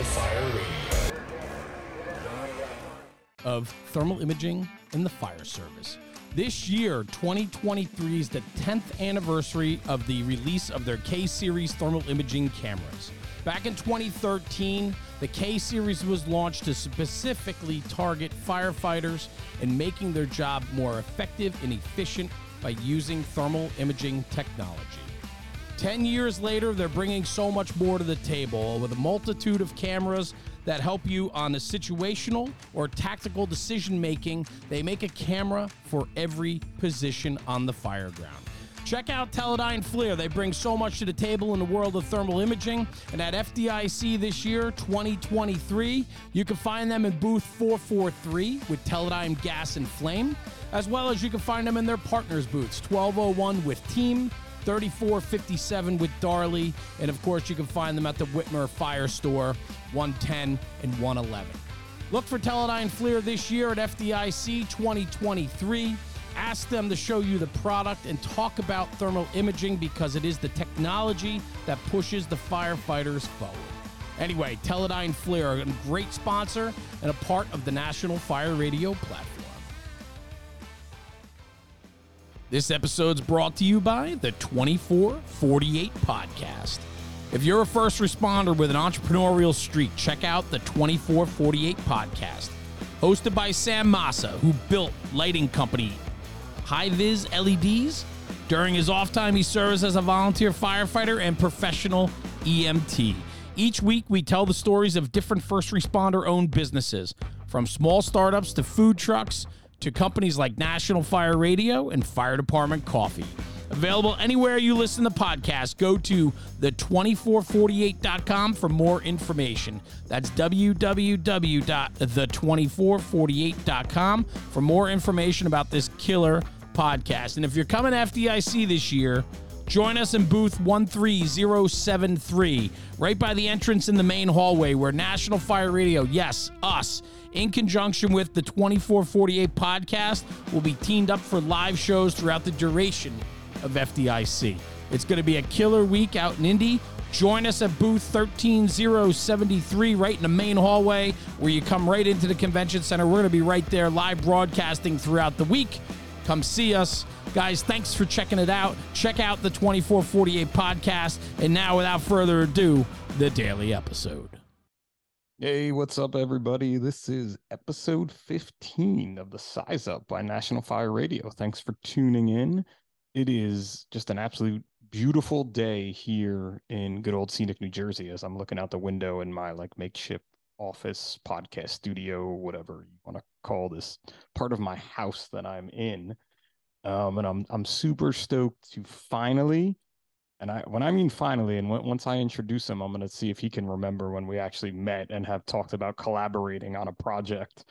Fire Radio. Of thermal imaging in the fire service. This year, 2023 is the 10th anniversary of the release of their K Series thermal imaging cameras. Back in 2013, the K Series was launched to specifically target firefighters and making their job more effective and efficient by using thermal imaging technology. 10 years later, they're bringing so much more to the table with a multitude of cameras that help you on the situational or tactical decision making. They make a camera for every position on the fire ground. Check out Teledyne FLIR. They bring so much to the table in the world of thermal imaging. And at FDIC this year, 2023, you can find them in booth 443 with Teledyne Gas and Flame, as well as you can find them in their partners booths 1201 with Team, 3457 with Darley, and of course, you can find them at the Witmer Fire Store, 110 and 111. Look for Teledyne FLIR this year at FDIC 2023. Ask them to show you the product and talk about thermal imaging because it is the technology that pushes the firefighters forward. Anyway, Teledyne FLIR, a great sponsor and a part of the National Fire Radio platform. This episode's brought to you by the 2448 Podcast. If you're a first responder with an entrepreneurial streak, check out the 2448 Podcast. Hosted by Sam Massa, who built lighting company High Vis LEDs. During his off time, he serves as a volunteer firefighter and professional EMT. Each week, we tell the stories of different first responder owned businesses, from small startups to food trucks to companies like National Fire Radio and Fire Department Coffee. Available anywhere you listen to podcasts. Go to the2448.com for more information. That's www.the2448.com for more information about this killer podcast. And if you're coming to FDIC this year, join us in booth 13073, right by the entrance in the main hallway where National Fire Radio, yes, us, in conjunction with the 2448 podcast, will be teamed up for live shows throughout the duration of FDIC. It's going to be a killer week out in Indy. Join us at booth 13073 right in the main hallway where you come right into the convention center. We're going to be right there live broadcasting throughout the week. Come see us. Guys, thanks for checking it out. Check out the 2448 podcast. And now, without further ado, the daily episode. Hey, what's up, everybody? This is episode 15 of the Size Up by National Fire Radio. Thanks for tuning in. It is just an absolute beautiful day here in good old scenic New Jersey as I'm looking out the window in my like makeshift office, podcast studio, whatever you want to call this part of my house that I'm in. Um, and I'm I'm super stoked to finally and I, when I mean finally, and w- once I introduce him, I'm to see if he can remember when we actually met and have talked about collaborating on a project.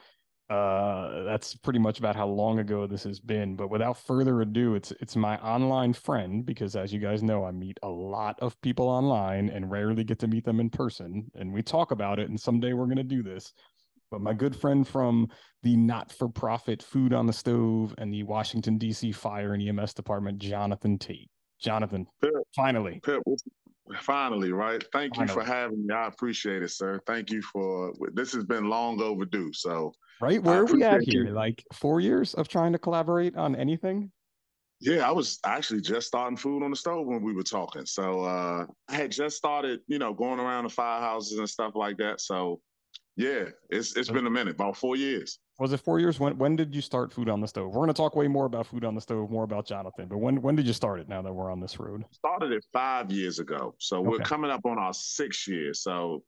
Uh, that's pretty much about how long ago this has been. But without further ado, it's it's my online friend because, as you guys know, I meet a lot of people online and rarely get to meet them in person. And we talk about it, and someday we're to do this. But my good friend from the not-for-profit Food on the Stove and the Washington D.C. Fire and EMS Department, Jonathan Tate. Jonathan, Pip, finally. Pip, finally, right? Thank you for having me. I appreciate it, sir. Thank you for this has been long overdue. So Right? Where are we at here? you. Like four years of trying to collaborate on anything? yeah, I was actually just starting food on the stove when we were talking. So uh I had just started, you know, going around the firehouses and stuff like that. So yeah, it's it's been a minute, about four years. Was it four years? When when did you start food on the stove? We're gonna talk way more about food on the stove, more about Jonathan. But when when did you start it now that we're on this road? Started it five years ago. So we're coming up on our six years. So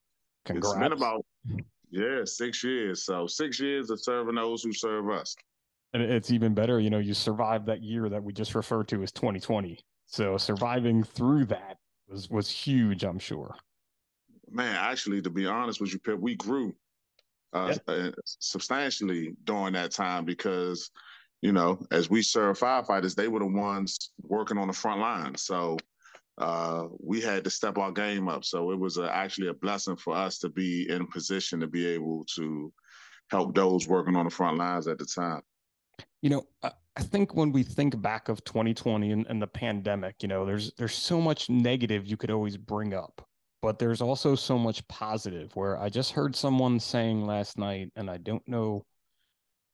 Congrats. it's been about yeah, six years. So six years of serving those who serve us. and it's even better, you know, you survived that year that we just referred to as 2020. So surviving through that was was huge, I'm sure. Man, actually, to be honest with you, Pip, we grew uh, uh, substantially during that time because, you know, as we serve firefighters, they were the ones working on the front line. So uh, we had to step our game up. So it was a, actually a blessing for us to be in position to be able to help those working on the front lines at the time. You know, I, I think when we think back of 2020 and, and the pandemic, you know, there's there's so much negative you could always bring up. But there's also so much positive where I just heard someone saying last night, and I don't know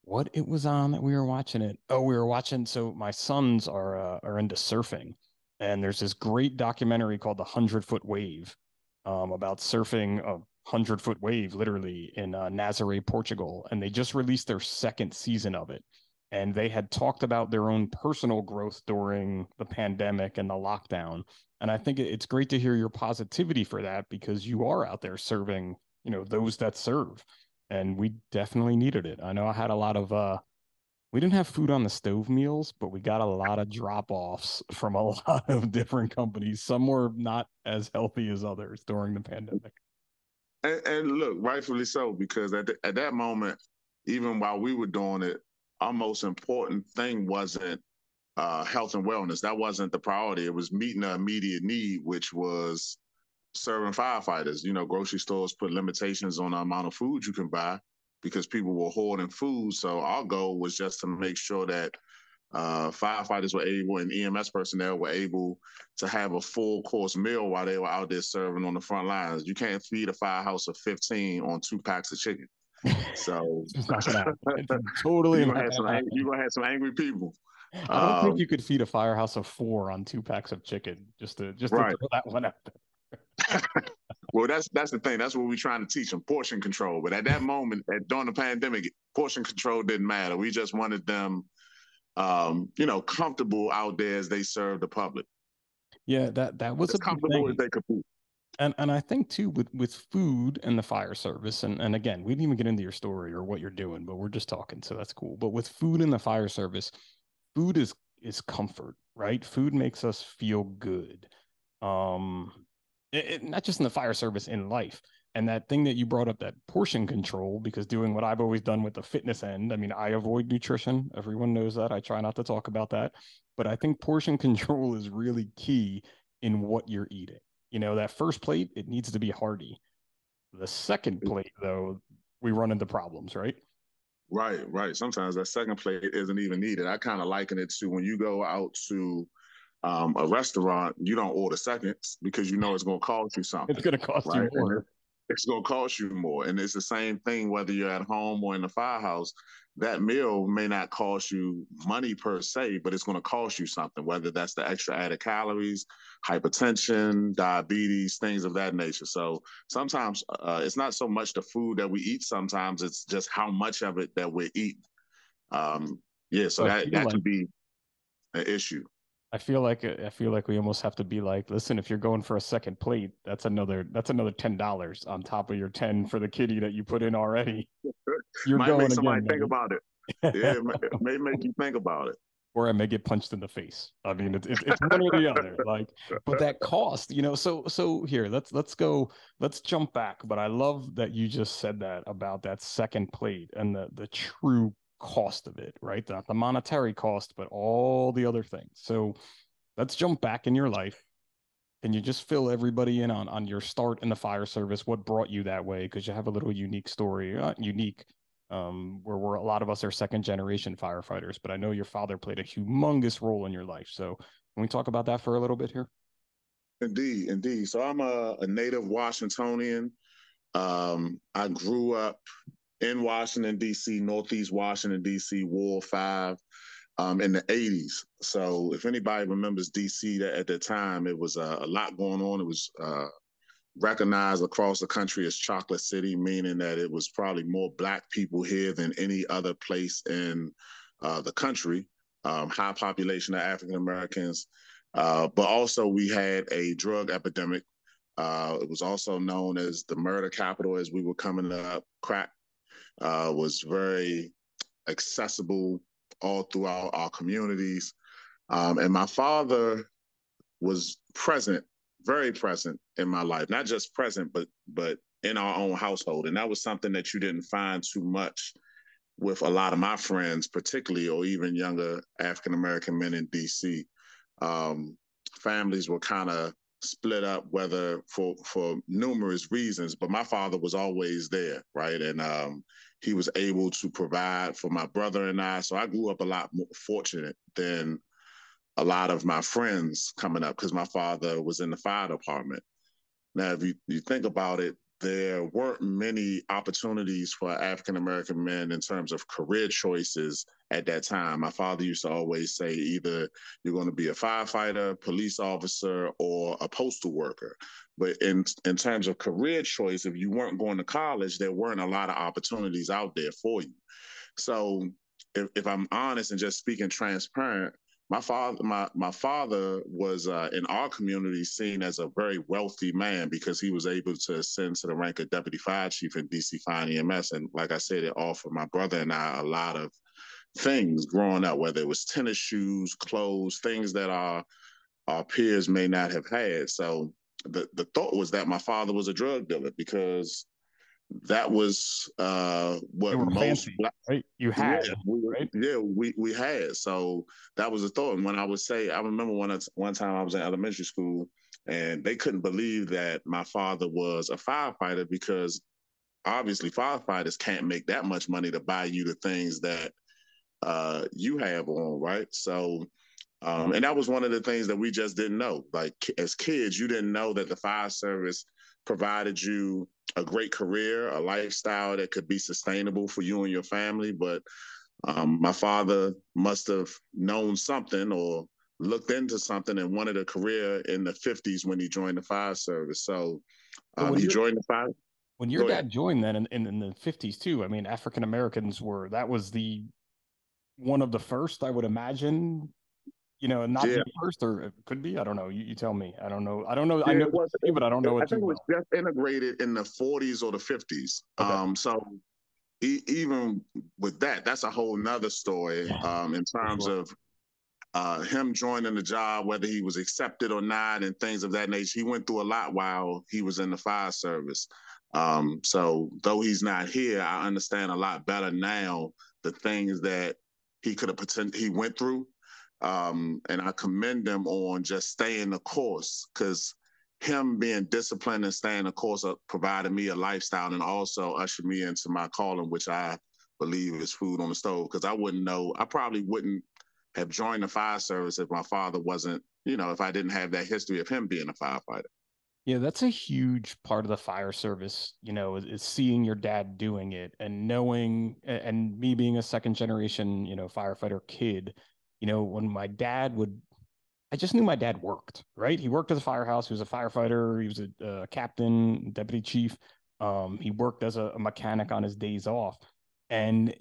what it was on that we were watching it. Oh, we were watching. So my sons are uh, are into surfing, and there's this great documentary called The Hundred Foot Wave um, about surfing a hundred foot wave, literally in uh, Nazaré, Portugal, and they just released their second season of it. And they had talked about their own personal growth during the pandemic and the lockdown. And I think it's great to hear your positivity for that because you are out there serving, you know, those that serve. And we definitely needed it. I know I had a lot of uh we didn't have food on the stove meals, but we got a lot of drop offs from a lot of different companies. Some were not as healthy as others during the pandemic. And, and look, rightfully so, because at, the, at that moment, even while we were doing it, our most important thing wasn't uh, health and wellness. That wasn't the priority. It was meeting the immediate need, which was serving firefighters. You know, grocery stores put limitations on the amount of food you can buy because people were hoarding food. So our goal was just to make sure that uh, firefighters were able and EMS personnel were able to have a full course meal while they were out there serving on the front lines. You can't feed a firehouse of 15 on two packs of chicken. So it's not gonna totally you're gonna, have some, you're gonna have some angry people. I don't um, think you could feed a firehouse of four on two packs of chicken. Just to just right. to throw that one out there. well, that's that's the thing. That's what we're trying to teach them portion control. But at that moment, at, during the pandemic, portion control didn't matter. We just wanted them, um, you know, comfortable out there as they serve the public. Yeah, that that was as comfortable as they could be and and I think too with with food and the fire service, and and again, we didn't even get into your story or what you're doing, but we're just talking, so that's cool. But with food and the fire service, food is is comfort, right? Food makes us feel good. Um, it, it, not just in the fire service, in life. And that thing that you brought up, that portion control, because doing what I've always done with the fitness end, I mean, I avoid nutrition. Everyone knows that. I try not to talk about that. But I think portion control is really key in what you're eating you know, that first plate, it needs to be hearty. The second plate, though, we run into problems, right? Right, right. Sometimes that second plate isn't even needed. I kind of liken it to when you go out to um, a restaurant, you don't order seconds because you know it's going to cost you something. It's going to cost right? you more. It's going to cost you more. And it's the same thing whether you're at home or in the firehouse that meal may not cost you money per se, but it's going to cost you something, whether that's the extra added calories, hypertension, diabetes, things of that nature. So sometimes uh, it's not so much the food that we eat, sometimes it's just how much of it that we eat. Um, yeah, so that, that can be an issue. I feel like uh, I feel like we almost have to be like, listen, if you're going for a second plate, that's another that's another ten dollars on top of your ten for the kitty that you put in already. You're Might going make somebody again, think about it. Yeah, it may, make you think about it. Or I may get punched in the face. I mean, it's, it's, it's one or the other. Like, but that cost, you know. So so here, let's let's go. Let's jump back. But I love that you just said that about that second plate and the the true cost of it, right? Not the monetary cost, but all the other things. So let's jump back in your life. Can you just fill everybody in on on your start in the fire service? What brought you that way? Because you have a little unique story, uh, unique, um, where we're a lot of us are second generation firefighters. But I know your father played a humongous role in your life. So can we talk about that for a little bit here? Indeed, indeed. So I'm a, a native Washingtonian. Um, I grew up in Washington, D.C., Northeast Washington, D.C., Ward 5 um, in the 80s. So if anybody remembers D.C. at the time, it was uh, a lot going on. It was uh, recognized across the country as Chocolate City, meaning that it was probably more Black people here than any other place in uh, the country. Um, high population of African Americans. Uh, but also, we had a drug epidemic. Uh, it was also known as the murder capital as we were coming up. Crack uh, was very accessible all throughout our communities. Um, and my father was present, very present in my life, not just present, but but in our own household. And that was something that you didn't find too much with a lot of my friends, particularly, or even younger African American men in DC. Um, families were kind of split up, whether for for numerous reasons. But my father was always there, right? And um, he was able to provide for my brother and I. So I grew up a lot more fortunate than a lot of my friends coming up because my father was in the fire department. Now, if you, you think about it, there weren't many opportunities for African American men in terms of career choices at that time. My father used to always say either you're going to be a firefighter, police officer, or a postal worker. But in in terms of career choice, if you weren't going to college, there weren't a lot of opportunities out there for you. So if, if I'm honest and just speaking transparent, my father my my father was uh, in our community seen as a very wealthy man because he was able to ascend to the rank of deputy fire chief in DC Fire EMS, and like I said, it offered my brother and I a lot of things growing up, whether it was tennis shoes, clothes, things that our our peers may not have had. So the the thought was that my father was a drug dealer because that was uh, what most fancy, black, right? You had yeah, we, right? Yeah, we we had. So that was the thought. And when I would say, I remember one one time I was in elementary school, and they couldn't believe that my father was a firefighter because obviously firefighters can't make that much money to buy you the things that uh, you have on, right? So. Um, and that was one of the things that we just didn't know. Like as kids, you didn't know that the fire service provided you a great career, a lifestyle that could be sustainable for you and your family. But um, my father must have known something or looked into something and wanted a career in the 50s when he joined the fire service. So um, he joined the fire. When your dad joined then in, in, in the 50s too, I mean, African Americans were, that was the one of the first, I would imagine, you know, not yeah. the first, or it could be. I don't know. You, you tell me. I don't know. I don't know. Yeah, I know, it was, but I don't know. I think it was just integrated in the 40s or the 50s. Okay. Um, so e- even with that, that's a whole nother story. Um, in terms sure. of uh, him joining the job, whether he was accepted or not, and things of that nature. He went through a lot while he was in the fire service. Um, so though he's not here, I understand a lot better now the things that he could have he went through um, and I commend them on just staying the course because him being disciplined and staying the course provided me a lifestyle and also ushered me into my calling, which I believe is food on the stove. Because I wouldn't know, I probably wouldn't have joined the fire service if my father wasn't, you know, if I didn't have that history of him being a firefighter. Yeah, that's a huge part of the fire service, you know, is, seeing your dad doing it and knowing, and me being a second generation, you know, firefighter kid, you know, when my dad would, I just knew my dad worked, right? He worked at the firehouse. He was a firefighter. He was a, a captain, deputy chief. Um, he worked as a, a, mechanic on his days off. And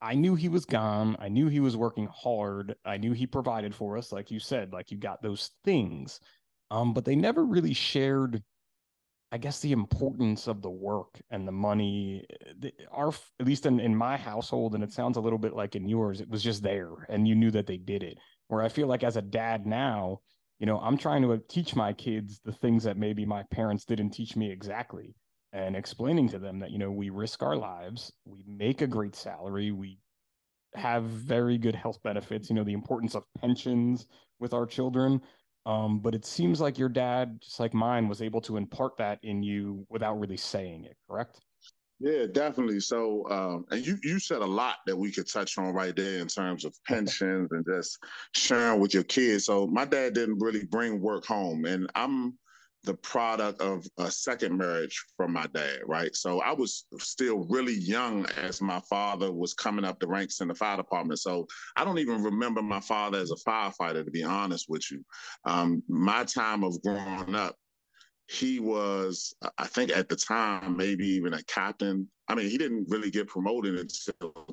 I knew he was gone. I knew he was working hard. I knew he provided for us, like you said, like you got those things. Um, but they never really shared I guess the importance of the work and the money, eh, our at least in, in my household, and it sounds a little bit like in yours, it was just there, and you knew that they did it. Where I feel like as a dad now, you know, I'm trying to teach my kids the things that maybe my parents didn't teach me exactly, and explaining to them that you know we risk our lives, we make a great salary, we have very good health benefits. You know, the importance of pensions with our children um, but it seems like your dad, just like mine, was able to impart that in you without really saying it, correct? Yeah, definitely. So, um, and you you said a lot that we could touch on right there in terms of pensions and just sharing with your kids. So, my dad didn't really bring work home, and I'm the product of a second marriage from my dad, right? So I was still really young as my father was coming up the ranks in the fire department. So I don't even remember my father as a firefighter, to be honest with you. Um, my time of growing up, he was, I think at the time, maybe even a captain. I mean, he didn't really get promoted until 20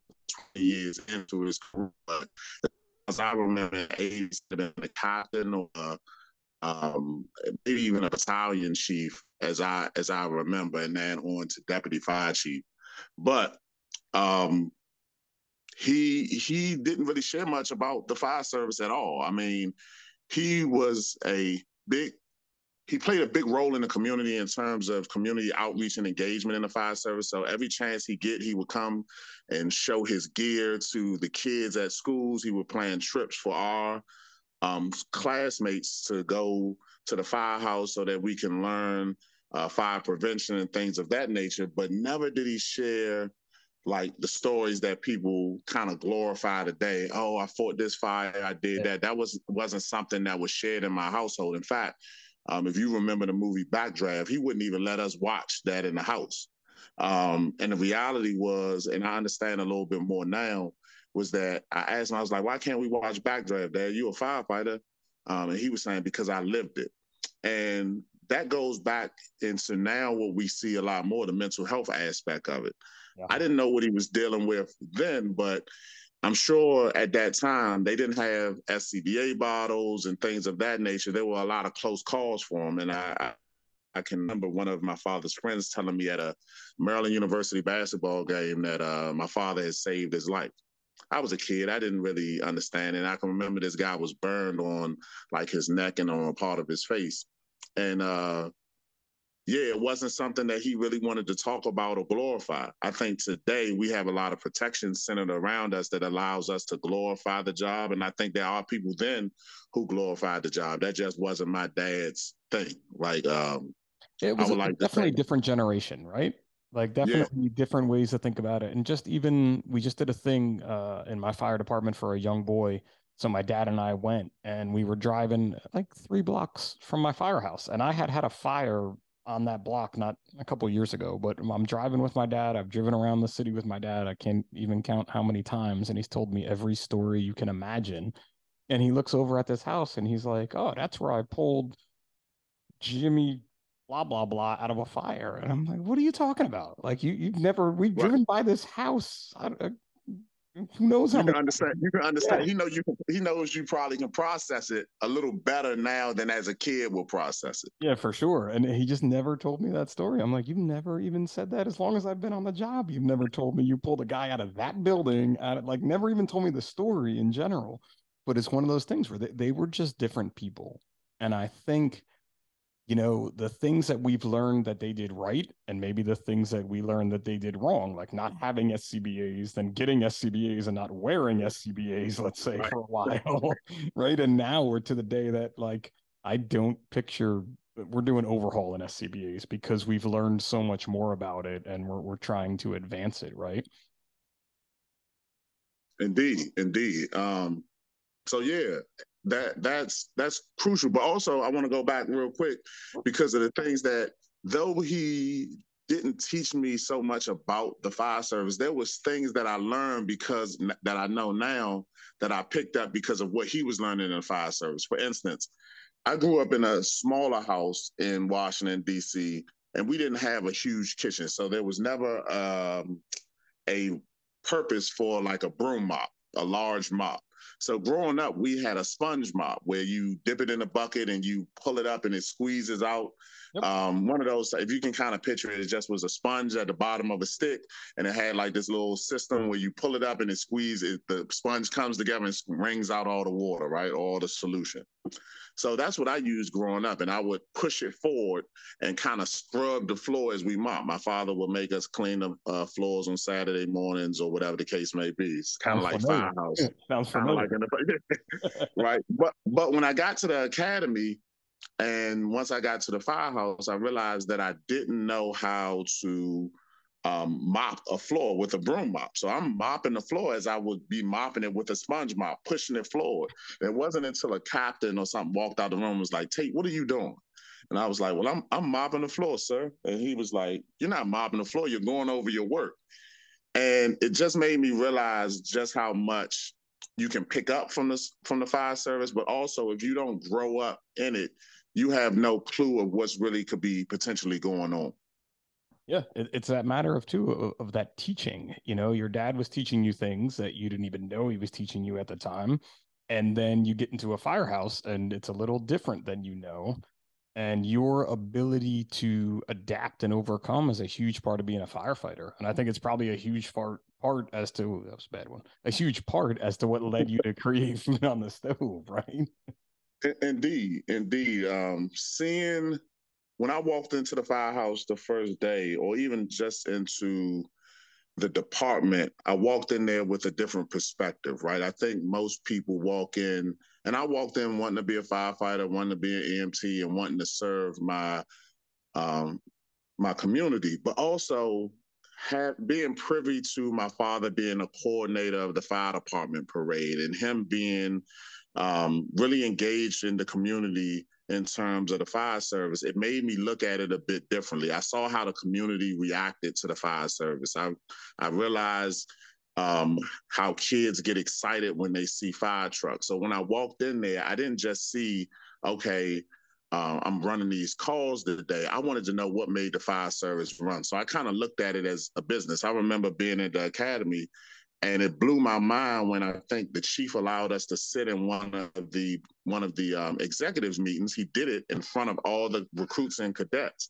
years into his career. But as I remember, he's been a captain or a um, maybe even a battalion chief, as I as I remember, and then on to deputy fire chief. But um, he he didn't really share much about the fire service at all. I mean, he was a big he played a big role in the community in terms of community outreach and engagement in the fire service. So every chance he get, he would come and show his gear to the kids at schools. He would plan trips for our um, classmates to go to the firehouse so that we can learn uh, fire prevention and things of that nature. But never did he share like the stories that people kind of glorify today. Oh, I fought this fire, I did that. That was wasn't something that was shared in my household. In fact, Um, if you remember the movie Backdraft, he wouldn't even let us watch that in the house. Um, and the reality was, and I understand a little bit more now, was that I asked him, I was like, why can't we watch Backdraft, Dad? You a firefighter? Um, and he was saying, because I lived it. And that goes back into now what we see a lot more the mental health aspect of it. Yeah. I didn't know what he was dealing with then, but I'm sure at that time they didn't have SCBA bottles and things of that nature. There were a lot of close calls for him, and I, I can remember one of my father's friends telling me at a Maryland University basketball game that uh, my father had saved his life. I was a kid. I didn't really understand. And I can remember this guy was burned on like his neck and on a part of his face. And uh, yeah, it wasn't something that he really wanted to talk about or glorify. I think today we have a lot of protection centered around us that allows us to glorify the job. And I think there are people then who glorified the job. That just wasn't my dad's thing. Like, um, it was a, like definitely a different generation, right? Like definitely yeah. different ways to think about it. And just even we just did a thing uh, in my fire department for a young boy. So my dad and I went and we were driving like three blocks from my firehouse. And I had had a fire on that block not a couple years ago, but I'm driving with my dad. I've driven around the city with my dad. I can't even count how many times. And he's told me every story you can imagine. And he looks over at this house and he's like, Oh, that's where I pulled Jimmy blah blah blah out of a fire. And I'm like, What are you talking about? Like you you've never we've driven by this house. I, uh, who knows how you can understand you can understand yeah. he knows you he knows you probably can process it a little better now than as a kid will process it yeah for sure and he just never told me that story i'm like you've never even said that as long as i've been on the job you've never told me you pulled a guy out of that building out of, like never even told me the story in general but it's one of those things where they, they were just different people and i think you know the things that we've learned that they did right and maybe the things that we learned that they did wrong like not having scbas then getting scbas and not wearing scbas let's say right. for a while right? And now we're to the day that like i don't picture we're doing overhaul in scbas because we've learned so much more about it and we're, we're trying to advance it right? Indeed indeed. Um so yeah that that's that's crucial. But also, I want to go back real quick because of the things that though he didn't teach me so much about the fire service, there was things that I learned because that I know now that I picked up because of what he was learning in the fire service. For instance, I grew up in a smaller house in Washington D.C. and we didn't have a huge kitchen, so there was never um, a purpose for like a broom mop, a large mop. So growing up, we had a sponge mop where you dip it in a bucket and you pull it up and it squeezes out. Yep. Um, one of those, if you can kind of picture it, it just was a sponge at the bottom of a stick, and it had like this little system where you pull it up and it squeezes. The sponge comes together and wrings out all the water, right, all the solution. So that's what I used growing up, and I would push it forward and kind of scrub the floor as we mop. My father would make us clean the uh, floors on Saturday mornings or whatever the case may be. It's kind of like familiar. firehouse, sounds familiar, like the, right? But but when I got to the academy, and once I got to the firehouse, I realized that I didn't know how to um, mop a floor with a broom mop. So I'm mopping the floor as I would be mopping it with a sponge mop, pushing it forward. It wasn't until a captain or something walked out the room and was like, Tate, what are you doing? And I was like, Well, I'm I'm mopping the floor, sir. And he was like, You're not mopping the floor, you're going over your work. And it just made me realize just how much you can pick up from the from the fire service, but also if you don't grow up in it, you have no clue of what's really could be potentially going on. Yeah, it's that matter of too of, of, that teaching. You know, your dad was teaching you things that you didn't even know he was teaching you at the time, and then you get into a firehouse and it's a little different than you know, and your ability to adapt and overcome is a huge part of being a firefighter. And I think it's probably a huge part part as to that was a bad one, a huge part as to what led you to create food on the stove, right? Indeed, indeed. Um, seeing when I walked into the firehouse the first day, or even just into the department, I walked in there with a different perspective, right? I think most people walk in, and I walked in wanting to be a firefighter, wanting to be an EMT, and wanting to serve my um, my community, but also have being privy to my father being a coordinator of the fire department parade and him being um, really engaged in the community in terms of the fire service, it made me look at it a bit differently. I saw how the community reacted to the fire service. I I realized um, how kids get excited when they see fire trucks. So when I walked in there, I didn't just see, okay, uh, I'm running these calls today. I wanted to know what made the fire service run. So I kind of looked at it as a business. I remember being at the academy and it blew my mind when I think the chief allowed us to sit in one of the one of the um, executives meetings. He did it in front of all the recruits and cadets.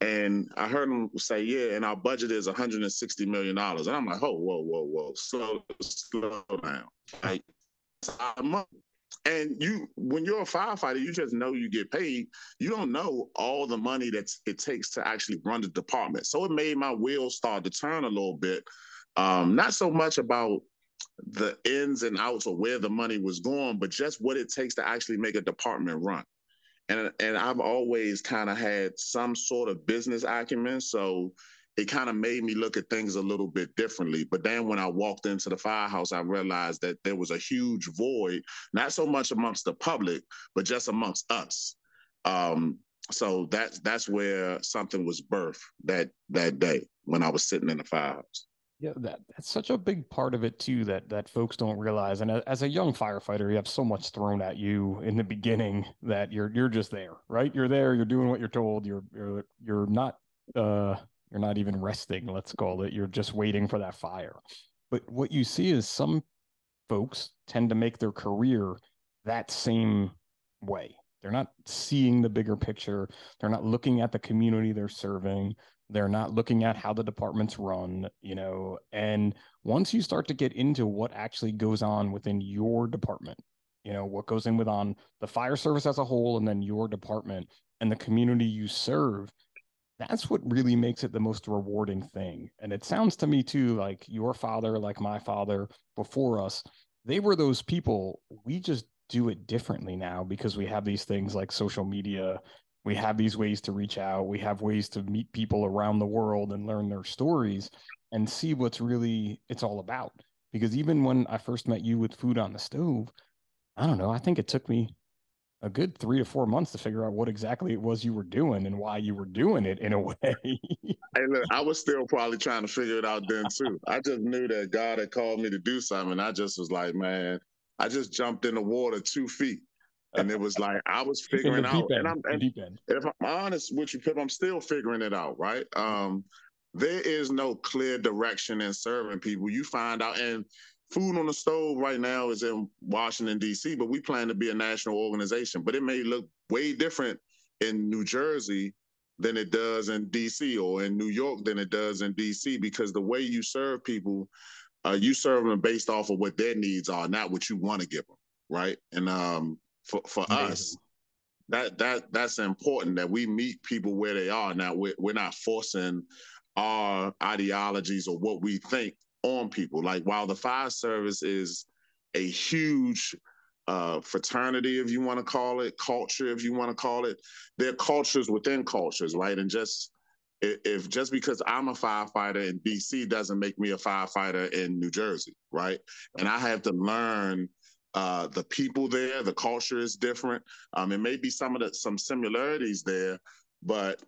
And I heard him say, "Yeah, and our budget is 160 million dollars." And I'm like, "Oh, whoa, whoa, whoa, slow, slow down." Like, and you, when you're a firefighter, you just know you get paid. You don't know all the money that it takes to actually run the department. So it made my wheels start to turn a little bit. Um, not so much about the ins and outs of where the money was going, but just what it takes to actually make a department run. And and I've always kind of had some sort of business acumen, so it kind of made me look at things a little bit differently. But then when I walked into the firehouse, I realized that there was a huge void, not so much amongst the public, but just amongst us. Um, so that's that's where something was birthed that that day when I was sitting in the firehouse. Yeah, that that's such a big part of it too that that folks don't realize. And as a young firefighter, you have so much thrown at you in the beginning that you're you're just there, right? You're there, you're doing what you're told. You're you're you're not uh you're not even resting, let's call it. You're just waiting for that fire. But what you see is some folks tend to make their career that same way. They're not seeing the bigger picture. They're not looking at the community they're serving. They're not looking at how the departments run, you know. And once you start to get into what actually goes on within your department, you know, what goes in with on the fire service as a whole, and then your department and the community you serve, that's what really makes it the most rewarding thing. And it sounds to me too like your father, like my father before us, they were those people. We just do it differently now because we have these things like social media we have these ways to reach out we have ways to meet people around the world and learn their stories and see what's really it's all about because even when i first met you with food on the stove i don't know i think it took me a good three to four months to figure out what exactly it was you were doing and why you were doing it in a way. look, I was still probably trying to figure it out then too. I just knew that God had called me to do something. I just was like, man, I just jumped in the water two feet and it was like I was figuring out. End, and I'm and if I'm honest with you, Pip, I'm still figuring it out. Right? Um, there is no clear direction in serving people. You find out, and food on the stove right now is in Washington D.C., but we plan to be a national organization. But it may look way different in New Jersey than it does in D.C. or in New York than it does in D.C. because the way you serve people, uh, you serve them based off of what their needs are, not what you want to give them. Right? And um, for for Amazing. us that that that's important that we meet people where they are now we're, we're not forcing our ideologies or what we think on people like while the fire service is a huge uh, fraternity if you want to call it culture if you want to call it there are cultures within cultures right and just if just because I'm a firefighter in DC doesn't make me a firefighter in New Jersey, right? And I have to learn uh, the people there, the culture is different. Um, it may be some of the some similarities there, but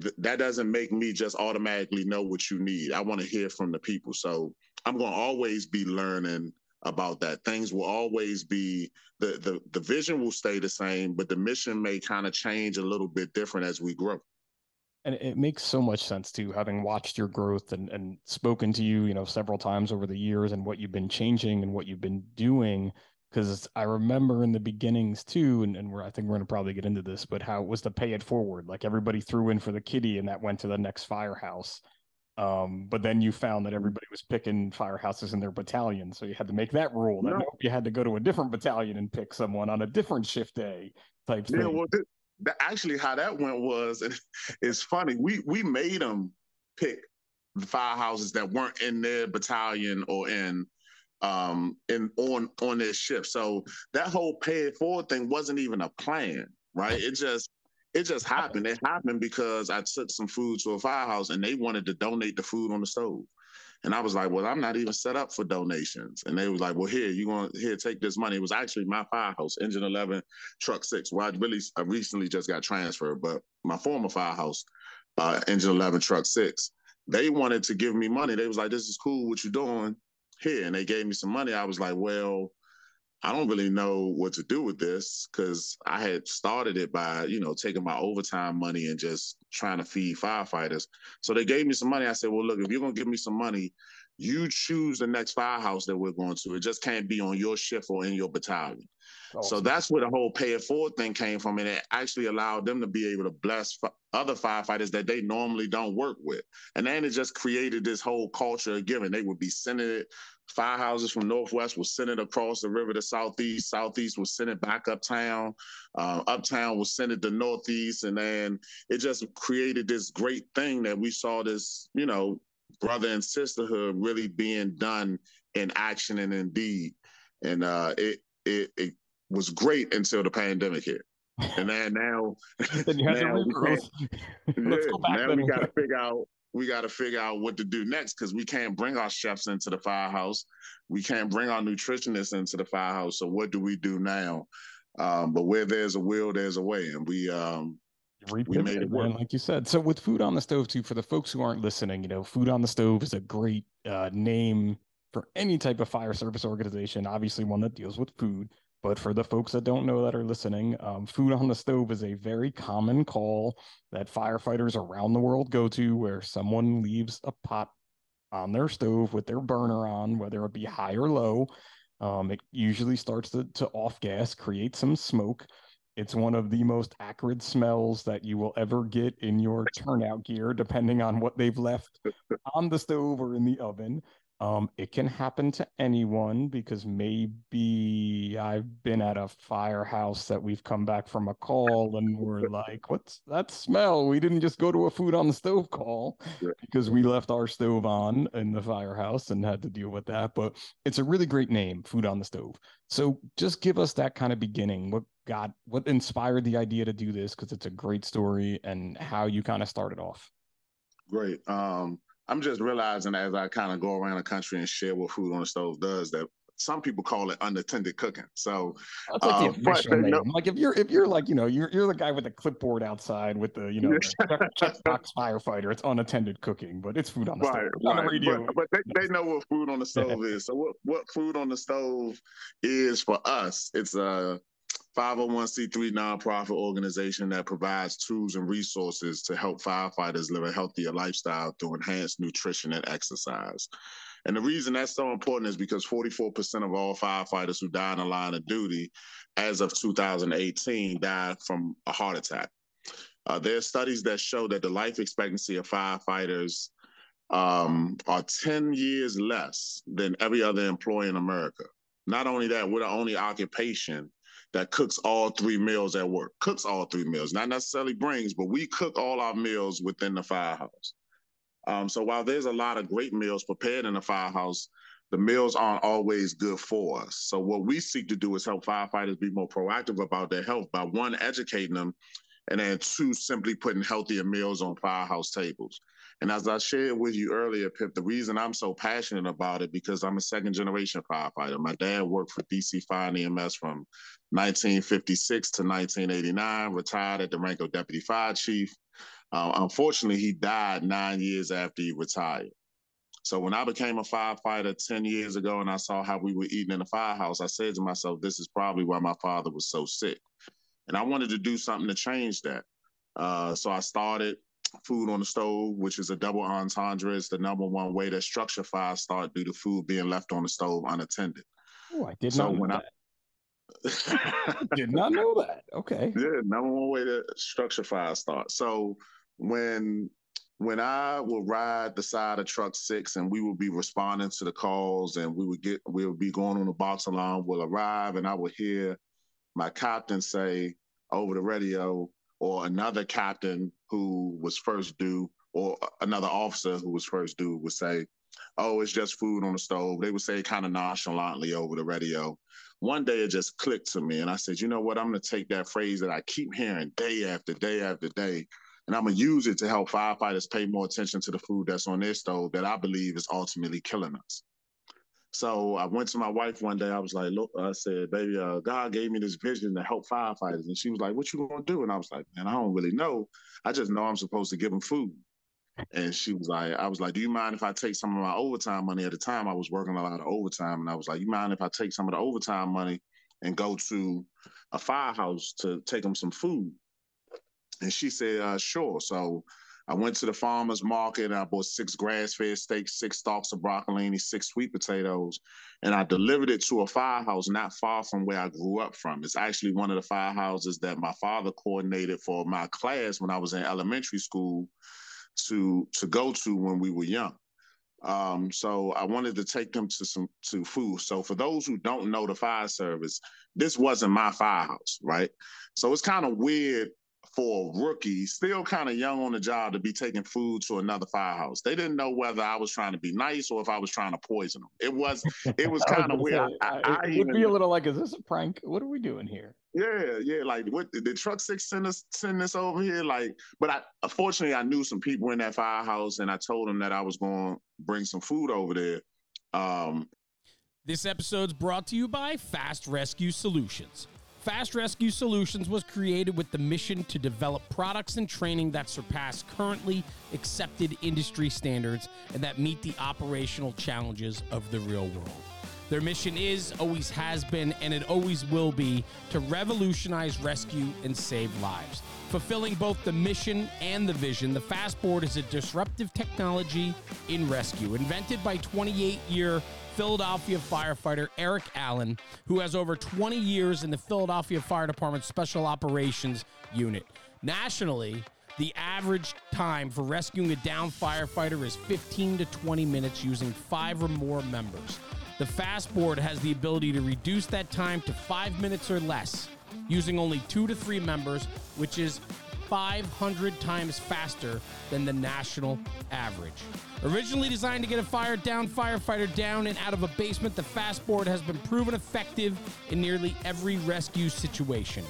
th- that doesn't make me just automatically know what you need. I want to hear from the people, so I'm going to always be learning about that. Things will always be the the the vision will stay the same, but the mission may kind of change a little bit different as we grow and it makes so much sense too having watched your growth and, and spoken to you you know several times over the years and what you've been changing and what you've been doing because I remember in the beginnings too, and, and we're I think we're gonna probably get into this, but how it was to pay it forward. Like everybody threw in for the kitty and that went to the next firehouse. Um, but then you found that everybody was picking firehouses in their battalion. So you had to make that rule that no. you had to go to a different battalion and pick someone on a different shift day type yeah, thing. Well, th- th- actually how that went was it's funny. We we made them pick the firehouses that weren't in their battalion or in um, in on on their ship. So that whole pay it forward thing wasn't even a plan, right? It just it just happened. It happened because I took some food to a firehouse and they wanted to donate the food on the stove. And I was like, well, I'm not even set up for donations. And they was like, well, here, you going to here, take this money. It was actually my firehouse, engine 11, truck six, where I really, I recently just got transferred, but my former firehouse, uh, engine 11, truck six, they wanted to give me money. They was like, this is cool. What you doing here? And they gave me some money. I was like, well, I don't really know what to do with this because I had started it by, you know, taking my overtime money and just trying to feed firefighters. So they gave me some money. I said, well, look, if you're going to give me some money, you choose the next firehouse that we're going to. It just can't be on your shift or in your battalion. Awesome. So that's where the whole pay it forward thing came from. And it actually allowed them to be able to bless other firefighters that they normally don't work with. And then it just created this whole culture of giving. They would be sending it firehouses from Northwest was sent it across the river to Southeast. Southeast was sent it back uptown. Uh, uptown was sent it to Northeast. And then it just created this great thing that we saw this, you know, brother and sisterhood really being done in action and in deed. And uh, it, it, it was great until the pandemic hit. And then now, then now, we, yeah, now we got to figure out we got to figure out what to do next because we can't bring our chefs into the firehouse. We can't bring our nutritionists into the firehouse. So what do we do now? Um, but where there's a will, there's a way, and we um, we made it work, like you said. So with food on the stove too, for the folks who aren't listening, you know, food on the stove is a great uh, name for any type of fire service organization. Obviously, one that deals with food. But for the folks that don't know that are listening, um, food on the stove is a very common call that firefighters around the world go to where someone leaves a pot on their stove with their burner on, whether it be high or low. Um, it usually starts to, to off gas, create some smoke. It's one of the most acrid smells that you will ever get in your turnout gear, depending on what they've left on the stove or in the oven. Um, it can happen to anyone because maybe I've been at a firehouse that we've come back from a call and we're like, what's that smell? We didn't just go to a food on the stove call because we left our stove on in the firehouse and had to deal with that. But it's a really great name, Food on the Stove. So just give us that kind of beginning. What got, what inspired the idea to do this? Because it's a great story and how you kind of started off. Great. Um, I'm just realizing as I kind of go around the country and share what food on the stove does that some people call it unattended cooking. So that's like uh, the official name. No, like if you're if you're like you know you're you're the guy with the clipboard outside with the you know checkbox firefighter. It's unattended cooking, but it's food on the right, stove. Right. On the radio. But, but they, they know what food on the stove is. So what what food on the stove is for us? It's a 501c3 nonprofit organization that provides tools and resources to help firefighters live a healthier lifestyle through enhanced nutrition and exercise. And the reason that's so important is because 44% of all firefighters who die in the line of duty as of 2018 died from a heart attack. Uh, there are studies that show that the life expectancy of firefighters um, are 10 years less than every other employee in America. Not only that, we're the only occupation that cooks all three meals at work, cooks all three meals, not necessarily brings, but we cook all our meals within the firehouse. Um, so while there's a lot of great meals prepared in the firehouse, the meals aren't always good for us. So what we seek to do is help firefighters be more proactive about their health by one, educating them, and then two, simply putting healthier meals on firehouse tables. And as I shared with you earlier, Pip, the reason I'm so passionate about it because I'm a second generation firefighter. My dad worked for DC Fire and EMS from 1956 to 1989, retired at the rank of deputy fire chief. Uh, unfortunately, he died nine years after he retired. So when I became a firefighter 10 years ago and I saw how we were eating in the firehouse, I said to myself, this is probably why my father was so sick. And I wanted to do something to change that. Uh, so I started food on the stove, which is a double entendre. It's the number one way that structure fires start due to food being left on the stove unattended. Oh, I did so not know when that. I did not know that. Okay. Yeah, number one way to structure fires start. So when when I would ride the side of truck six and we would be responding to the calls and we would get we would be going on the box alarm, will arrive and I would hear my captain say over the radio, or another captain who was first due, or another officer who was first due would say, Oh, it's just food on the stove. They would say kind of nonchalantly over the radio. One day it just clicked to me, and I said, You know what? I'm going to take that phrase that I keep hearing day after day after day, and I'm gonna use it to help firefighters pay more attention to the food that's on their stove that I believe is ultimately killing us. So I went to my wife one day. I was like, "Look," I said, "Baby, uh, God gave me this vision to help firefighters," and she was like, "What you gonna do?" And I was like, "Man, I don't really know. I just know I'm supposed to give them food." And she was like, I was like, do you mind if I take some of my overtime money? At the time, I was working a lot of overtime, and I was like, you mind if I take some of the overtime money and go to a firehouse to take them some food? And she said, uh, sure. So I went to the farmer's market and I bought six grass fed steaks, six stalks of broccolini, six sweet potatoes, and I delivered it to a firehouse not far from where I grew up from. It's actually one of the firehouses that my father coordinated for my class when I was in elementary school to to go to when we were young. Um, so I wanted to take them to some to food. So for those who don't know the fire service, this wasn't my firehouse, right? So it's kind of weird for a rookie, still kind of young on the job, to be taking food to another firehouse. They didn't know whether I was trying to be nice or if I was trying to poison them. It was it was kind of weird. Say, I, I, it I would even, be a little like, is this a prank? What are we doing here? Yeah, yeah. Like what the truck six send us send this over here? Like, but I unfortunately I knew some people in that firehouse and I told them that I was going to bring some food over there. Um, this episode's brought to you by Fast Rescue Solutions. Fast Rescue Solutions was created with the mission to develop products and training that surpass currently accepted industry standards and that meet the operational challenges of the real world. Their mission is, always has been, and it always will be to revolutionize rescue and save lives. Fulfilling both the mission and the vision, the Fastboard is a disruptive technology in rescue. Invented by 28 year Philadelphia firefighter Eric Allen, who has over 20 years in the Philadelphia Fire Department Special Operations Unit. Nationally, the average time for rescuing a down firefighter is 15 to 20 minutes using five or more members. The Fastboard has the ability to reduce that time to five minutes or less using only two to three members, which is 500 times faster than the national average. Originally designed to get a fire down firefighter down and out of a basement, the Fastboard has been proven effective in nearly every rescue situation.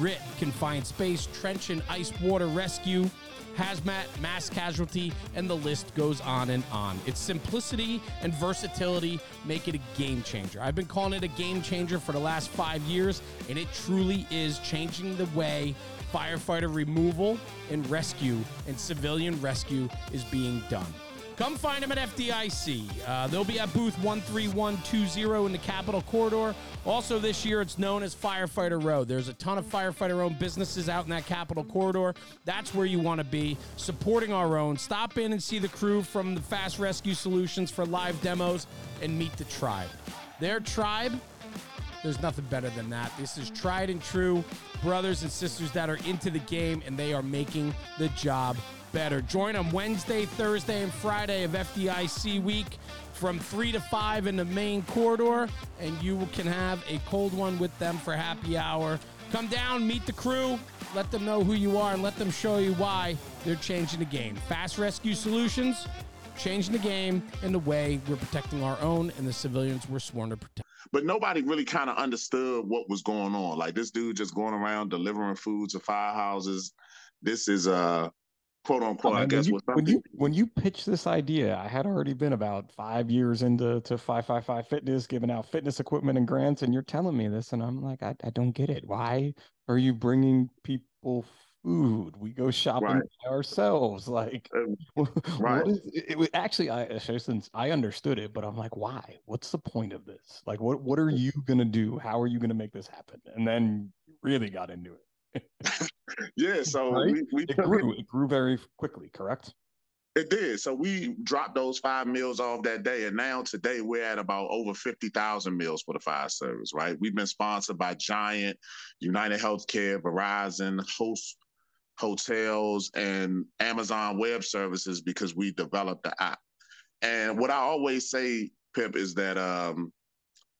RIT, confined space, trench and ice water rescue, hazmat, mass casualty, and the list goes on and on. Its simplicity and versatility make it a game changer. I've been calling it a game changer for the last five years, and it truly is changing the way firefighter removal and rescue and civilian rescue is being done. Come find them at FDIC. Uh, they'll be at booth 13120 in the Capitol Corridor. Also, this year it's known as Firefighter Road. There's a ton of firefighter owned businesses out in that Capitol Corridor. That's where you want to be, supporting our own. Stop in and see the crew from the Fast Rescue Solutions for live demos and meet the tribe. Their tribe, there's nothing better than that. This is tried and true brothers and sisters that are into the game and they are making the job better. Join them Wednesday, Thursday, and Friday of FDIC week from 3 to 5 in the main corridor, and you can have a cold one with them for happy hour. Come down, meet the crew, let them know who you are, and let them show you why they're changing the game. Fast Rescue Solutions, changing the game in the way we're protecting our own and the civilians we're sworn to protect. But nobody really kind of understood what was going on. Like this dude just going around delivering food to firehouses. This is uh quote unquote. Oh, I guess when you, when you when you pitched this idea, I had already been about five years into to five five five fitness, giving out fitness equipment and grants, and you're telling me this, and I'm like, I, I don't get it. Why are you bringing people food? We go shopping right. ourselves. Like, uh, right? it, it actually, I since I understood it, but I'm like, why? What's the point of this? Like, what what are you gonna do? How are you gonna make this happen? And then really got into it yeah, so right? we, we it grew. It, it grew very quickly, correct? It did. So we dropped those five meals off that day, and now today we're at about over fifty thousand meals for the fire service. Right? We've been sponsored by Giant, United Healthcare, Verizon, Host Hotels, and Amazon Web Services because we developed the app. And what I always say, Pip, is that um,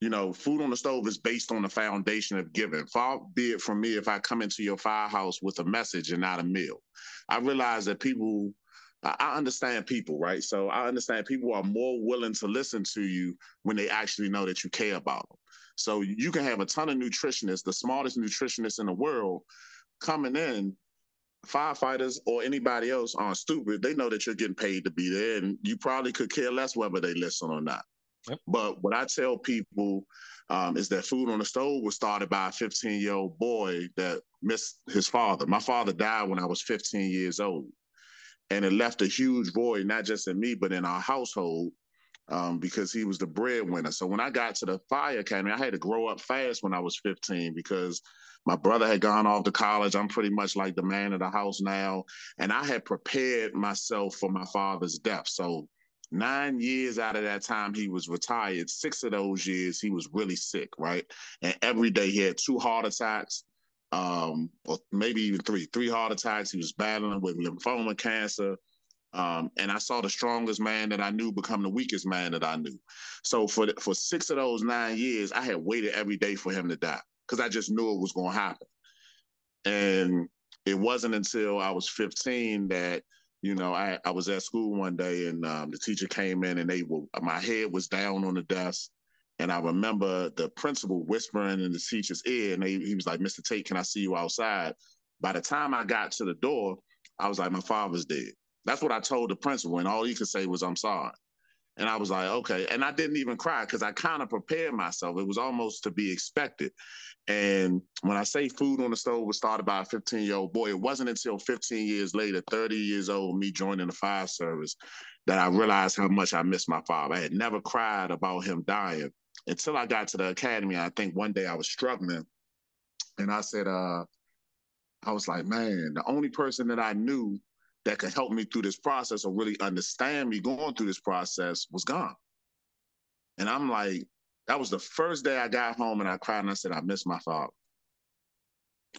you know, food on the stove is based on the foundation of giving. Far be it from me if I come into your firehouse with a message and not a meal. I realize that people, I understand people, right? So I understand people are more willing to listen to you when they actually know that you care about them. So you can have a ton of nutritionists, the smartest nutritionists in the world, coming in firefighters or anybody else aren't stupid. They know that you're getting paid to be there, and you probably could care less whether they listen or not. Yep. But what I tell people um, is that food on the stove was started by a 15 year old boy that missed his father. My father died when I was 15 years old, and it left a huge void, not just in me, but in our household. Um, because he was the breadwinner. So when I got to the fire academy, I had to grow up fast when I was 15 because my brother had gone off to college. I'm pretty much like the man of the house now. And I had prepared myself for my father's death. So nine years out of that time he was retired six of those years he was really sick right and every day he had two heart attacks um or maybe even three three heart attacks he was battling with lymphoma cancer um, and I saw the strongest man that I knew become the weakest man that I knew. So for for six of those nine years, I had waited every day for him to die because I just knew it was going to happen. And it wasn't until I was 15 that you know, I, I was at school one day and um, the teacher came in and they were, my head was down on the desk. And I remember the principal whispering in the teacher's ear and they, he was like, Mr. Tate, can I see you outside? By the time I got to the door, I was like, my father's dead. That's what I told the principal. And all he could say was, I'm sorry. And I was like, okay. And I didn't even cry because I kind of prepared myself. It was almost to be expected. And when I say food on the stove was started by a 15 year old boy, it wasn't until 15 years later, 30 years old, me joining the fire service, that I realized how much I missed my father. I had never cried about him dying until I got to the academy. I think one day I was struggling and I said, uh, I was like, man, the only person that I knew that could help me through this process or really understand me going through this process was gone. And I'm like, that was the first day I got home and I cried and I said, I miss my father.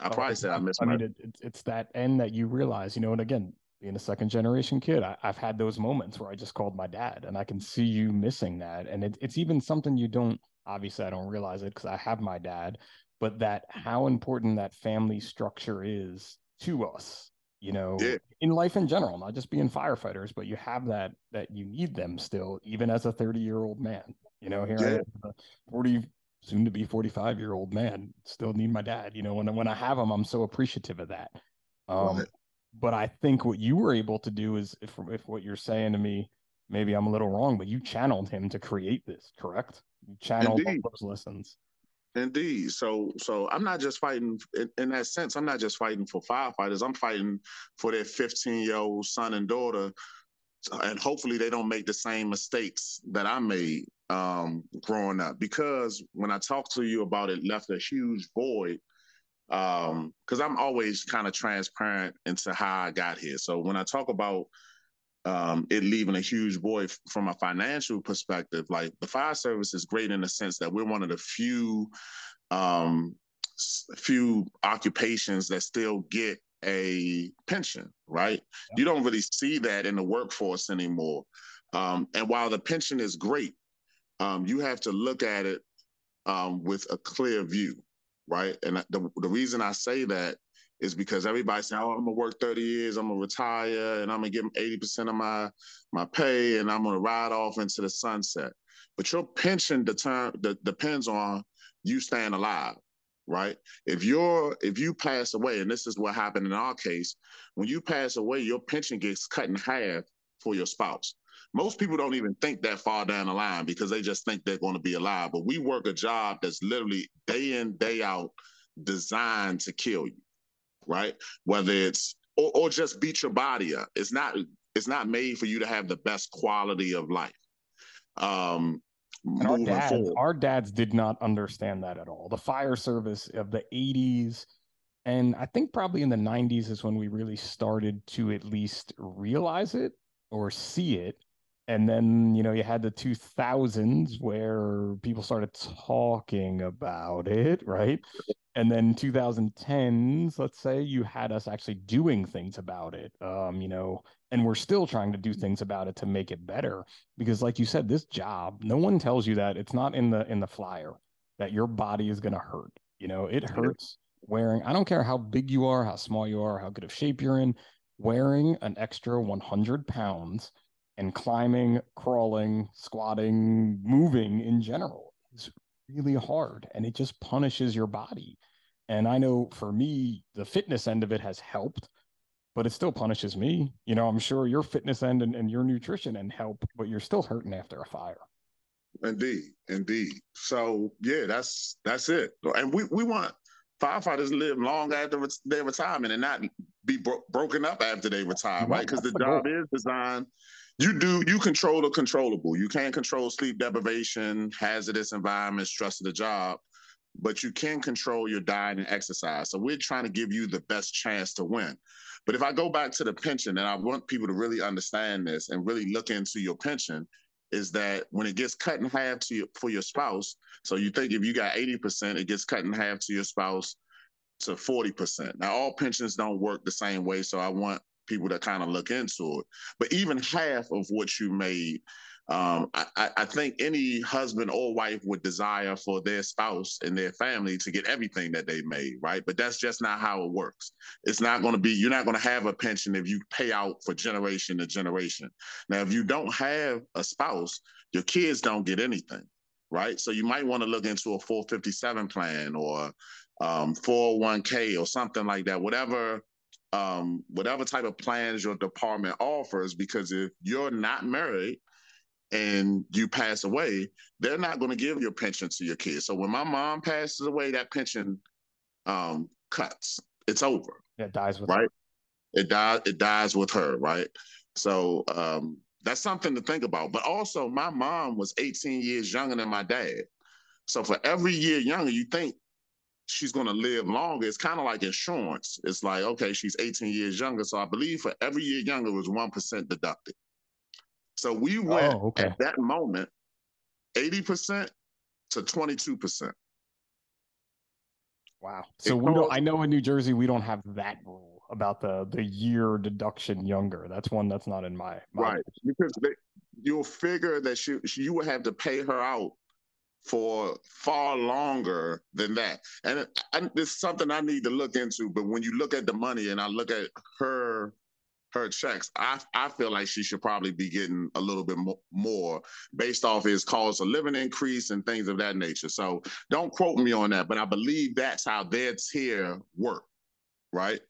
I oh, probably oh, said I miss I my. mean, it, it's that end that you realize, you know, and again, being a second generation kid, I, have had those moments where I just called my dad and I can see you missing that. And it, it's even something you don't, obviously, I don't realize it because I have my dad, but that how important that family structure is to us you know yeah. in life in general not just being firefighters but you have that that you need them still even as a 30 year old man you know here yeah. i am 40 soon to be 45 year old man still need my dad you know when, when i have him i'm so appreciative of that um right. but i think what you were able to do is if, if what you're saying to me maybe i'm a little wrong but you channeled him to create this correct you channeled those lessons Indeed. So, so I'm not just fighting in, in, that sense. I'm not just fighting for firefighters. I'm fighting for their 15 year old son and daughter, and hopefully they don't make the same mistakes that I made um, growing up. Because when I talk to you about it, left a huge void. Because um, I'm always kind of transparent into how I got here. So when I talk about um, it leaving a huge void from a financial perspective. Like the fire service is great in the sense that we're one of the few um, few occupations that still get a pension, right? You don't really see that in the workforce anymore. Um, and while the pension is great, um, you have to look at it um, with a clear view, right? And the, the reason I say that is because everybody saying, "Oh, I'm gonna work 30 years, I'm gonna retire, and I'm gonna give them 80% of my my pay, and I'm gonna ride off into the sunset." But your pension deter- de- depends on you staying alive, right? If you're if you pass away, and this is what happened in our case, when you pass away, your pension gets cut in half for your spouse. Most people don't even think that far down the line because they just think they're going to be alive. But we work a job that's literally day in day out designed to kill you right? Whether it's or, or just beat your body up. It's not it's not made for you to have the best quality of life. Um, and our dads, forward. our dads did not understand that at all. The fire service of the 80s and I think probably in the 90s is when we really started to at least realize it or see it. And then, you know, you had the 2000s where people started talking about it, right? and then 2010s let's say you had us actually doing things about it um you know and we're still trying to do things about it to make it better. Because like you said this job no one tells you that. It's not in the in the flyer that your body is going to hurt you know? It hurts wearing i don't care how big you are how small you are how good of shape you're in wearing an extra 100 pounds and climbing crawling squatting moving in general is really hard and it just punishes your body and I know for me, the fitness end of it has helped. but it still punishes me. You know, I'm sure your fitness end and, and your nutrition end help, but you're still hurting after a fire. Indeed, indeed. So yeah, that's that's it. And we we want firefighters to live long after their retirement and not be bro- broken up after they retire, right? Because the, the job is designed. You do you control the controllable. You can't control sleep deprivation, hazardous environment, stress of the job, but you can control your diet and exercise. So we're trying to give you the best chance to win. But if I go back to the pension, and I want people to really understand this and really look into your pension, is that when it gets cut in half to your, for your spouse, so you think if you got 80%, it gets cut in half to your spouse to 40%. Now, all pensions don't work the same way, so I want people to kind of look into it. But even half of what you made um, I, I, think any husband or wife would desire for their spouse and their family to get everything that they made, right? But that's just not how it works. It's not going to be, you're not going to have a pension if you pay out for generation to generation. Now, if you don't have a spouse, your kids don't get anything, right? So you might want to look into a 457 plan or um, 401k or something like that, whatever um, whatever type of plans your department offers, because if you're not married, and you pass away, they're not going to give your pension to your kids. So when my mom passes away, that pension um, cuts. It's over. It dies with right. Her. It dies. It dies with her. Right. So um, that's something to think about. But also, my mom was 18 years younger than my dad. So for every year younger, you think she's going to live longer. It's kind of like insurance. It's like, okay, she's 18 years younger. So I believe for every year younger was 1% deducted. So we oh, went oh, okay. at that moment 80% to 22%. Wow. So we don't, I know in New Jersey we don't have that rule about the the year deduction younger. That's one that's not in my, my right because they, you'll figure that she, she, you would have to pay her out for far longer than that. And it, it's something I need to look into. But when you look at the money and I look at her her checks, I I feel like she should probably be getting a little bit more based off his cost of living increase and things of that nature. So don't quote me on that, but I believe that's how their tier work, right?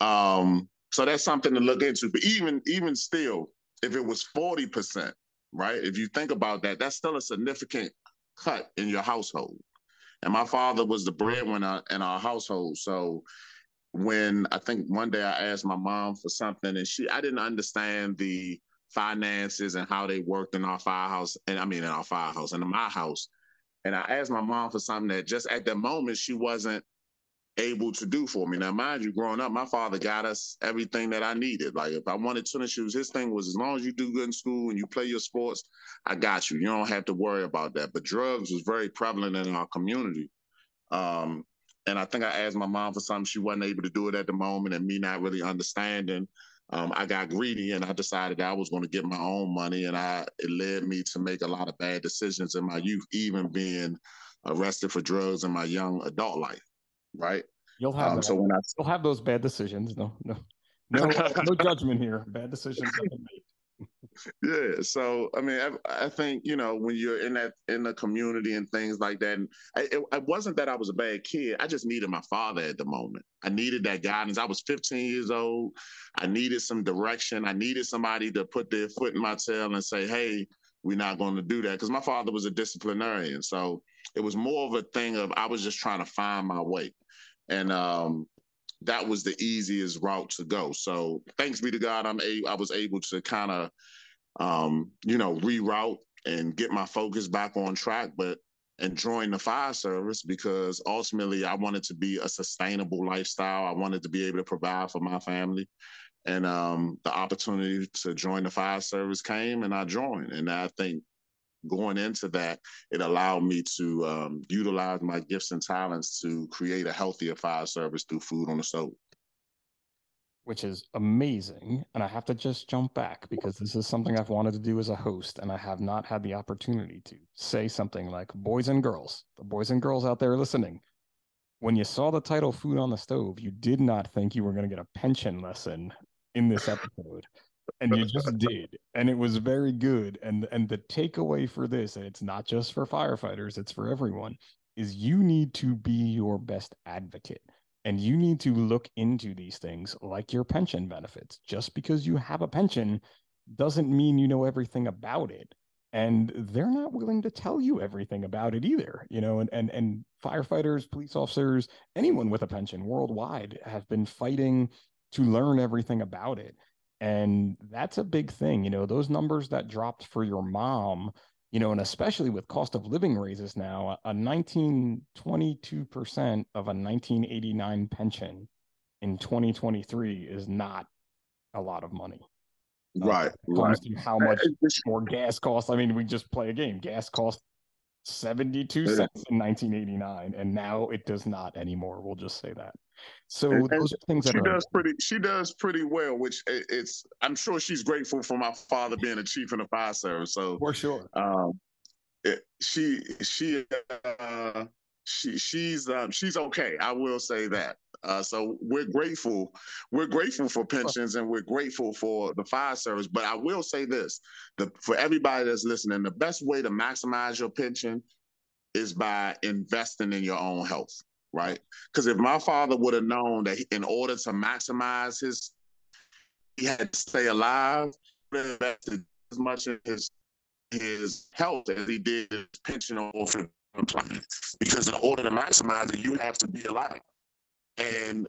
Um, so that's something to look into. But even even still, if it was forty percent, right? If you think about that, that's still a significant cut in your household. And my father was the breadwinner in our household, so when I think one day I asked my mom for something and she I didn't understand the finances and how they worked in our firehouse and I mean in our firehouse and in my house. And I asked my mom for something that just at the moment she wasn't able to do for me. Now, mind you, growing up, my father got us everything that I needed. Like if I wanted tennis shoes, his thing was as long as you do good in school and you play your sports, I got you. You don't have to worry about that. But drugs was very prevalent in our community. Um, and I think I asked my mom for something. She wasn't able to do it at the moment, and me not really understanding. Um, I got greedy and I decided I was going to get my own money, and I it led me to make a lot of bad decisions in my youth, even being arrested for drugs in my young adult life. Right. You'll have um, so when I you'll have those bad decisions. No, no, no, no judgment here. Bad decisions yeah. So I mean, I, I, think you know when you're in that in the community and things like that. And I, it, it, wasn't that I was a bad kid. I just needed my father at the moment. I needed that guidance. I was 15 years old. I needed some direction. I needed somebody to put their foot in my tail and say, "Hey, we're not going to do that." Because my father was a disciplinarian, so it was more of a thing of I was just trying to find my way. And um, that was the easiest route to go. So thanks be to God, I'm a I was able to kind of um, you know, reroute and get my focus back on track, but and join the fire service because ultimately I wanted to be a sustainable lifestyle. I wanted to be able to provide for my family. And um, the opportunity to join the fire service came and I joined. And I think going into that, it allowed me to um, utilize my gifts and talents to create a healthier fire service through food on the stove which is amazing. And I have to just jump back because this is something I've wanted to do as a host, and I have not had the opportunity to say something like, boys and girls, the boys and girls out there listening, when you saw the title Food on the Stove, you did not think you were going to get a pension lesson in this episode. And you just did. And it was very good. And and the takeaway for this, and it's not just for firefighters, it's for everyone, is you need to be your best advocate And you need to look into these things like your pension benefits. Just because you have a pension doesn't mean you know everything about it. And they're not willing to tell you everything about it either. You know, and and and firefighters, police officers, anyone with a pension worldwide have been fighting to learn everything about it. And that's a big thing. You know, those numbers that dropped for your mom you know, and especially with cost of living raises now, a 19, 22% of a 1989 pension in 2023 is not a lot of money. Right, uh, right. How much more gas costs? I mean, we just play a game. Gas cost 72 cents in 1989, and now it does not anymore. We'll just say that. So and, those and things she does pretty she does pretty well, which it's I'm sure she's grateful for my father being a chief in the fire service. So for sure. Um, it, she she uh, she she's um, she's okay. I will say that. Uh, so we're grateful. We're grateful for pensions and we're grateful for the fire service. But I will say this: the for everybody that's listening, the best way to maximize your pension is by investing in your own health right? Because if my father would have known that in order to maximize his, he had to stay alive, invested as much in his his health as he did his pension or. Because in order to maximize it, you have to be alive. And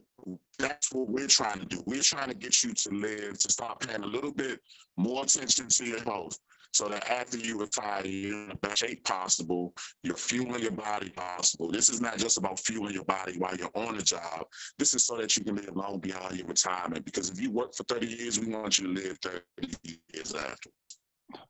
that's what we're trying to do. We're trying to get you to live, to start paying a little bit more attention to your health, so that after you retire, you're in the best shape possible. You're fueling your body possible. This is not just about fueling your body while you're on the job. This is so that you can live long beyond your retirement. Because if you work for 30 years, we want you to live 30 years after.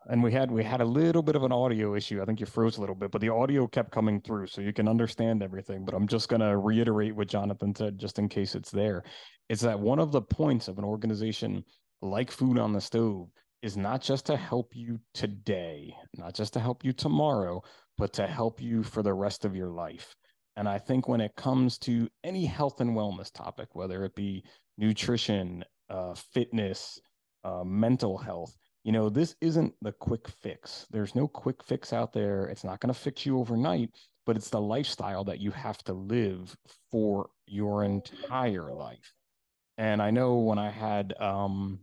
And we had we had a little bit of an audio issue. I think you froze a little bit, but the audio kept coming through, so you can understand everything. But I'm just gonna reiterate what Jonathan said, just in case it's there. It's that one of the points of an organization like Food on the Stove is not just to help you today, not just to help you tomorrow, but to help you for the rest of your life. And I think when it comes to any health and wellness topic, whether it be nutrition, uh, fitness, uh, mental health, you know, this isn't the quick fix. There's no quick fix out there. It's not going to fix you overnight, but it's the lifestyle that you have to live for your entire life. And I know when I had um,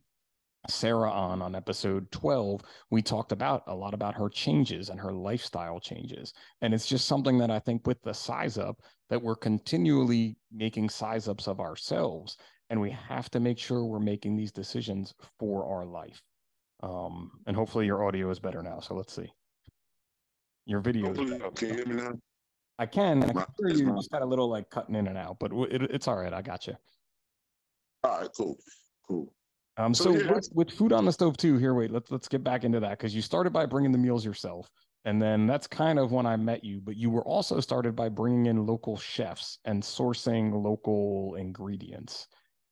Sarah on on episode 12, we talked about a lot about her changes and her lifestyle changes. And it's just something that I think with the size up that we're continually making size ups of ourselves. And we have to make sure we're making these decisions for our life. Um, and hopefully your audio is better now. So let's see. Your video. Can you hear me now? I can. I can hear you. Just got a little like cutting in and out, but it, it's all right. I got you. All right, cool. Cool. Um, so, so with, with, food on the stove too. Here, wait, let's let's get back into that because you started by bringing the meals yourself, and then that's kind of when I met you. But you were also started by bringing in local chefs and sourcing local ingredients.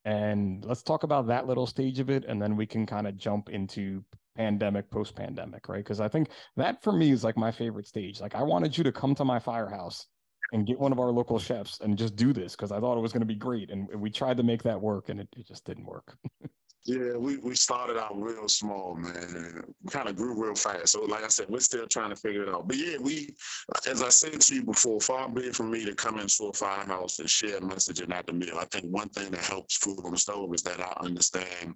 And let's talk about that little stage of it, and then we can kind of jump into pandemic, post pandemic, right? Because I think that for me is like my favorite stage. Like I wanted you to come to my firehouse and get one of our local chefs and just do this because I thought it was going to be great. And we tried to make that work, and it, it just didn't work. Yeah, we, we started out real small, man. Kind of grew real fast. So, like I said, we're still trying to figure it out. But yeah, we, as I said to you before, far be it from me to come into a firehouse and share a message and not the meal. I think one thing that helps food on the stove is that I understand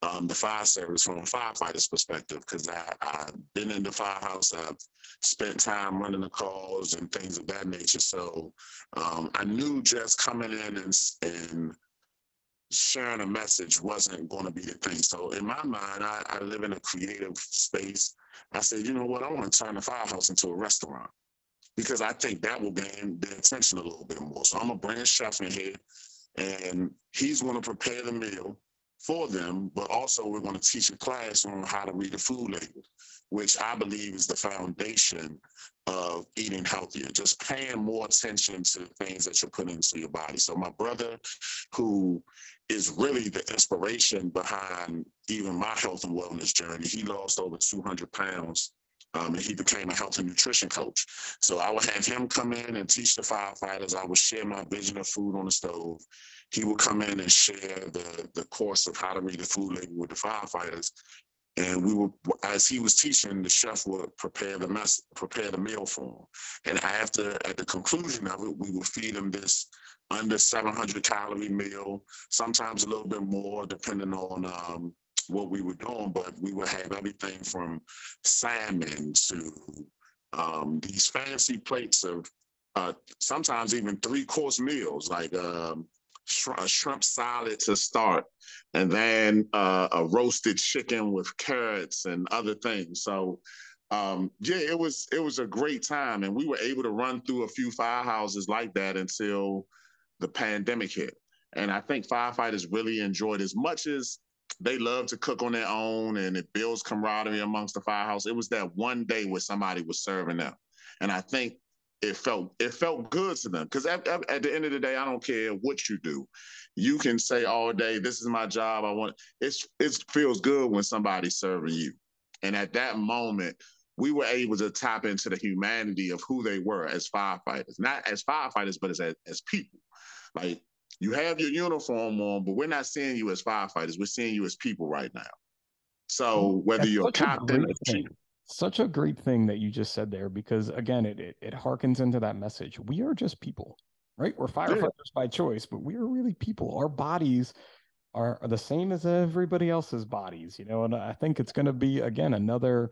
um, the fire service from a firefighter's perspective because I've been in the firehouse. I've spent time running the calls and things of that nature. So um, I knew just coming in and, and sharing a message wasn't going to be the thing. So in my mind, I, I live in a creative space. I said, you know what? I want to turn the firehouse into a restaurant because I think that will gain the attention a little bit more. So I'm a brand chef in here, and he's going to prepare the meal for them, but also we're going to teach a class on how to read a food label, which I believe is the foundation of eating healthier, just paying more attention to the things that you're putting into your body. So my brother, who is really the inspiration behind even my health and wellness journey, he lost over 200 pounds um, and he became a health and nutrition coach. So I would have him come in and teach the firefighters. I would share my vision of food on the stove. He would come in and share the, the course of how to read the food label with the firefighters. And we would, as he was teaching, the chef would prepare the mess, prepare the meal for him. And after, at the conclusion of it, we would feed him this under 700 calorie meal, sometimes a little bit more depending on um, what we were doing, but we would have everything from salmon to um, these fancy plates of uh, sometimes even three course meals like um, sh- a shrimp salad to start, and then uh, a roasted chicken with carrots and other things. So um, yeah, it was it was a great time, and we were able to run through a few firehouses like that until the pandemic hit. And I think firefighters really enjoyed as much as they love to cook on their own and it builds camaraderie amongst the firehouse. It was that one day where somebody was serving them. And I think it felt it felt good to them because at, at, at, the end of the day, I don't care what you do. You can say all day, "This is my job. I want." It's it feels good when somebody's serving you, and at that moment, we were able to tap into the humanity of who they were as firefighters, not as firefighters, but as as people. Like you have your uniform on, but we're not seeing you as firefighters. We're seeing you as people right now. So whether That's you're a captain, a chief, such a great thing that you just said there because again it, it, it harkens into that message we are just people right? We're firefighters yeah. by choice but we are really people. Our bodies are, are the same as everybody else's bodies you know and i think it's going to be again another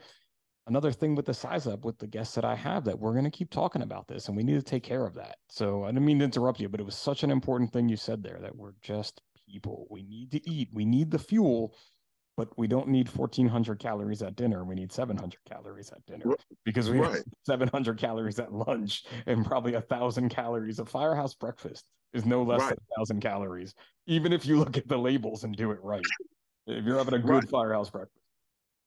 another thing with the size up with the guests that i have that we're going to keep talking about this and we need to take care of that. So i didn't mean to interrupt you but it was such an important thing you said there that we're just people. We need to eat. We need the fuel but we don't need 1400 calories at dinner we need 700 calories at dinner because we right. have 700 calories at lunch and probably a thousand calories a firehouse breakfast is no less right. than a thousand calories even if you look at the labels and do it right if you're having a good right. firehouse breakfast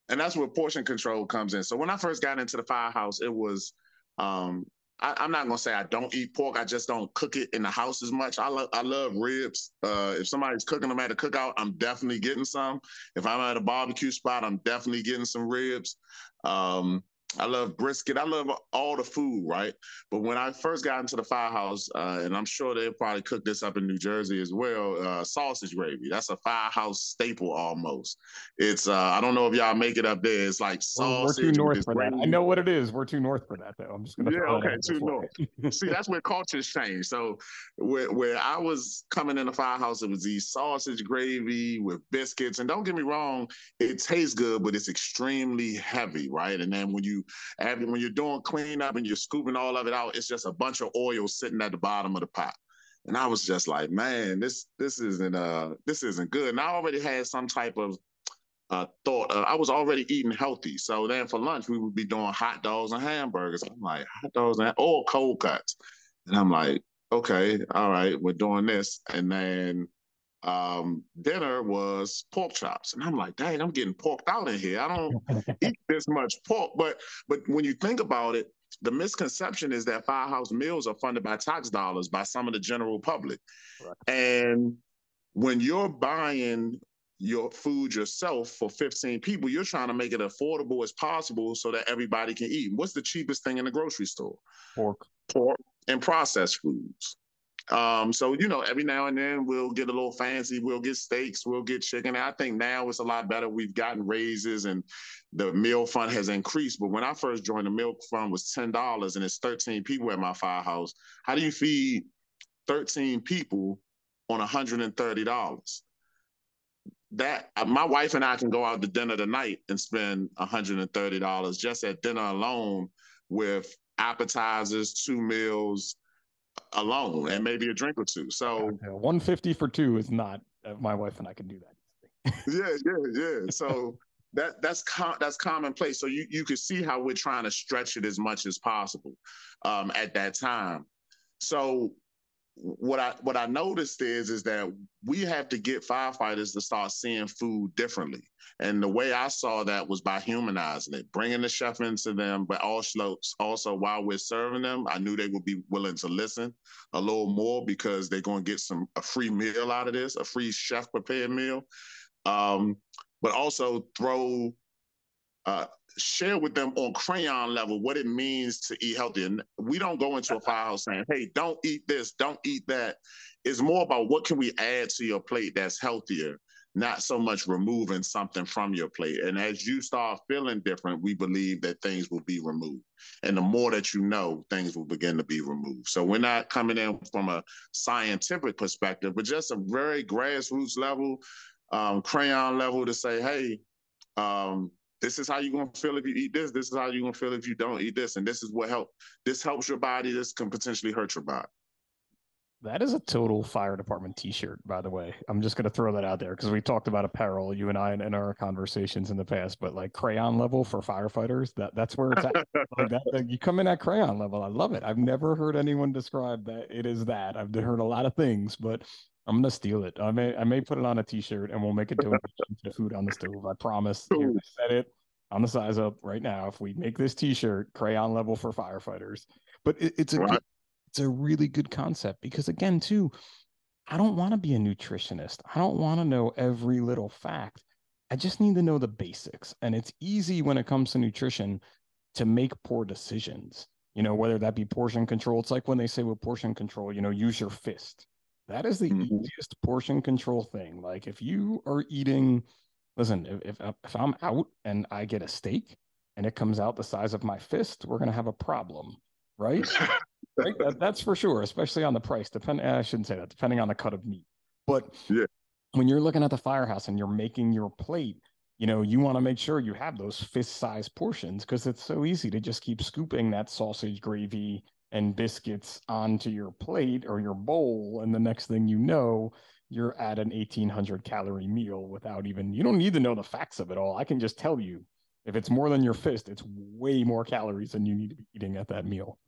and that's where portion control comes in so when i first got into the firehouse it was um, I, am not gonna say I don't eat pork. I just don't cook it in the house as much. I love I love ribs. Uh, if somebody's cooking them at a cookout, I'm definitely getting some. If I'm at a barbecue spot, I'm definitely getting some ribs. Um, I love brisket. I love all the food, right? But when I first got into the firehouse, uh, and I'm sure they probably cook this up in New Jersey as well, uh, sausage gravy. That's a firehouse staple almost. It's uh, I don't know if y'all make it up there. It's like sausage. We're too north for gravy. that. I know what it is. We're too north for that, though. I'm just gonna. Yeah, okay, too north. See, that's where cultures change. So where where I was coming in the firehouse, it was these sausage gravy with biscuits, and don't get me wrong, it tastes good, but it's extremely heavy, right? And then when you after when you're doing cleanup and you're scooping all of it out, it's just a bunch of oil sitting at the bottom of the pot. And I was just like, man, this this isn't uh this isn't good. And I already had some type of uh, thought uh, I was already eating healthy. So then for lunch we would be doing hot dogs and hamburgers. I'm like hot dogs and or cold cuts, and I'm like, okay, all right, we're doing this. And then um, dinner was pork chops, and I'm like, dang, I'm getting porked out in here. I don't eat this much pork, but but when you think about it, the misconception is that firehouse meals are funded by tax dollars by some of the general public, right. and when you're buying your food yourself for 15 people, you're trying to make it affordable as possible so that everybody can eat. What's the cheapest thing in the grocery store? Pork. Pork and processed foods. Um, so you know, every now and then we'll get a little fancy. We'll get steaks. We'll get chicken. I think now it's a lot better. We've gotten raises and the meal fund has increased. But when I first joined, the meal fund was ten dollars, and it's thirteen people at my firehouse. How do you feed thirteen people on hundred and thirty dollars? That uh, my wife and I can go out to dinner tonight and spend hundred and thirty dollars just at dinner alone with appetizers, two meals alone and maybe a drink or two. So 150 for two is not uh, my wife and I can do that. yeah, yeah, yeah. So that that's com- that's commonplace. So you you can see how we're trying to stretch it as much as possible um, at that time. So what I what I noticed is is that we have to get firefighters to start seeing food differently. And the way I saw that was by humanizing it, bringing the chef into them, but also also while we're serving them, I knew they would be willing to listen a little more because they're going to get some a free meal out of this, a free chef prepared meal. Um, but also throw uh, share with them on crayon level what it means to eat healthy. And we don't go into a firehouse saying, hey, don't eat this, don't eat that. It's more about what can we add to your plate that's healthier not so much removing something from your plate. And as you start feeling different, we believe that things will be removed. And the more that you know, things will begin to be removed. So we're not coming in from a scientific perspective, but just a very grassroots level, um, crayon level to say, hey, um, this is how you're gonna feel if you eat this. This is how you're gonna feel if you don't eat this. And this is what help. This helps your body. This can potentially hurt your body. That is a total fire department T-shirt, by the way. I'm just going to throw that out there because we talked about apparel, you and I, in, in, our conversations in the past. But like crayon level for firefighters, that that's where it's at. like that, like you come in at crayon level. I love it. I've never heard anyone describe that it is that. I've heard a lot of things, but I'm gonna steal it. I may I may put it on a T-shirt and we'll make a donation to food on the stove. I promise. Here, I said it on the size up right now. If we make this T-shirt crayon level for firefighters, but it, it's a right it's a really good concept because again too i don't want to be a nutritionist i don't want to know every little fact i just need to know the basics and it's easy when it comes to nutrition to make poor decisions you know whether that be portion control it's like when they say with portion control you know use your fist that is the mm-hmm. easiest portion control thing like if you are eating listen if, if, if i'm out and i get a steak and it comes out the size of my fist we're going to have a problem right right? That, that's for sure, especially on the price. Depend, I shouldn't say that. Depending on the cut of meat, but yeah, when you're looking at the firehouse and you're making your plate, you know you want to make sure you have those fist-sized portions because it's so easy to just keep scooping that sausage gravy and biscuits onto your plate or your bowl, and the next thing you know, you're at an 1800 calorie meal without even you don't need to know the facts of it all. I can just tell you if it's more than your fist, it's way more calories than you need to be eating at that meal.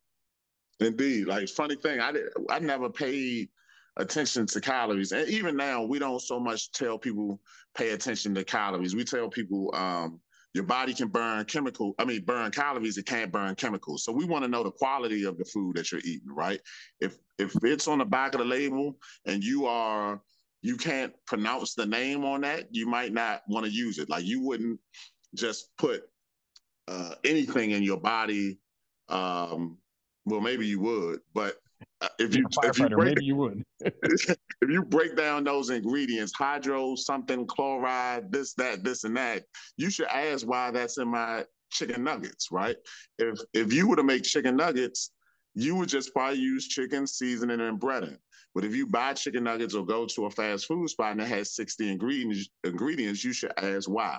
Indeed, like funny thing, I did, I never paid attention to calories, and even now we don't so much tell people pay attention to calories. We tell people um, your body can burn chemical, I mean burn calories, it can't burn chemicals. So we want to know the quality of the food that you're eating, right? If if it's on the back of the label and you are you can't pronounce the name on that, you might not want to use it. Like you wouldn't just put uh, anything in your body um, well, maybe you would, but Uh, if you if you break, maybe you would. if you break down those ingredients, hydro, something, chloride, this, that, this, and that, you should ask why that's in my chicken nuggets, right? If if you were to make chicken nuggets, you would just probably use chicken seasoning and breading. But if you buy chicken nuggets or go to a fast food spot and it has 60 ingredients, ingredients, you should ask why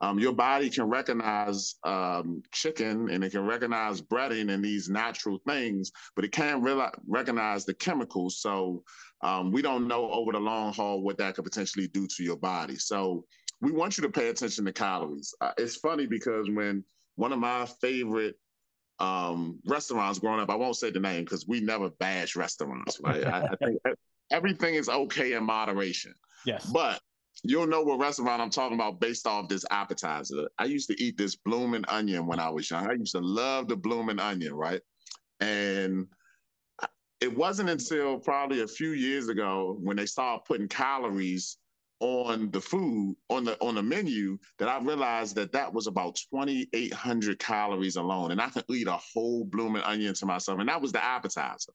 um, your body can recognize um, chicken and it can recognize breading and these natural things, but it can't really recognize the chemicals. So um, we don't know over the long haul what that could potentially do to your body. So we want you to pay attention to calories. Uh, it's funny because when one of my favorite um, restaurants growing up, I won't say the name because we never bash restaurants, right? I, I think everything is okay in moderation. Yes. But you'll know what restaurant I'm talking about based off this appetizer. I used to eat this blooming onion when I was young. I used to love the blooming onion, right? And it wasn't until probably a few years ago when they started putting calories on the food on the on the menu that I realized that that was about 2800 calories alone and I could eat a whole blooming onion to myself and that was the appetizer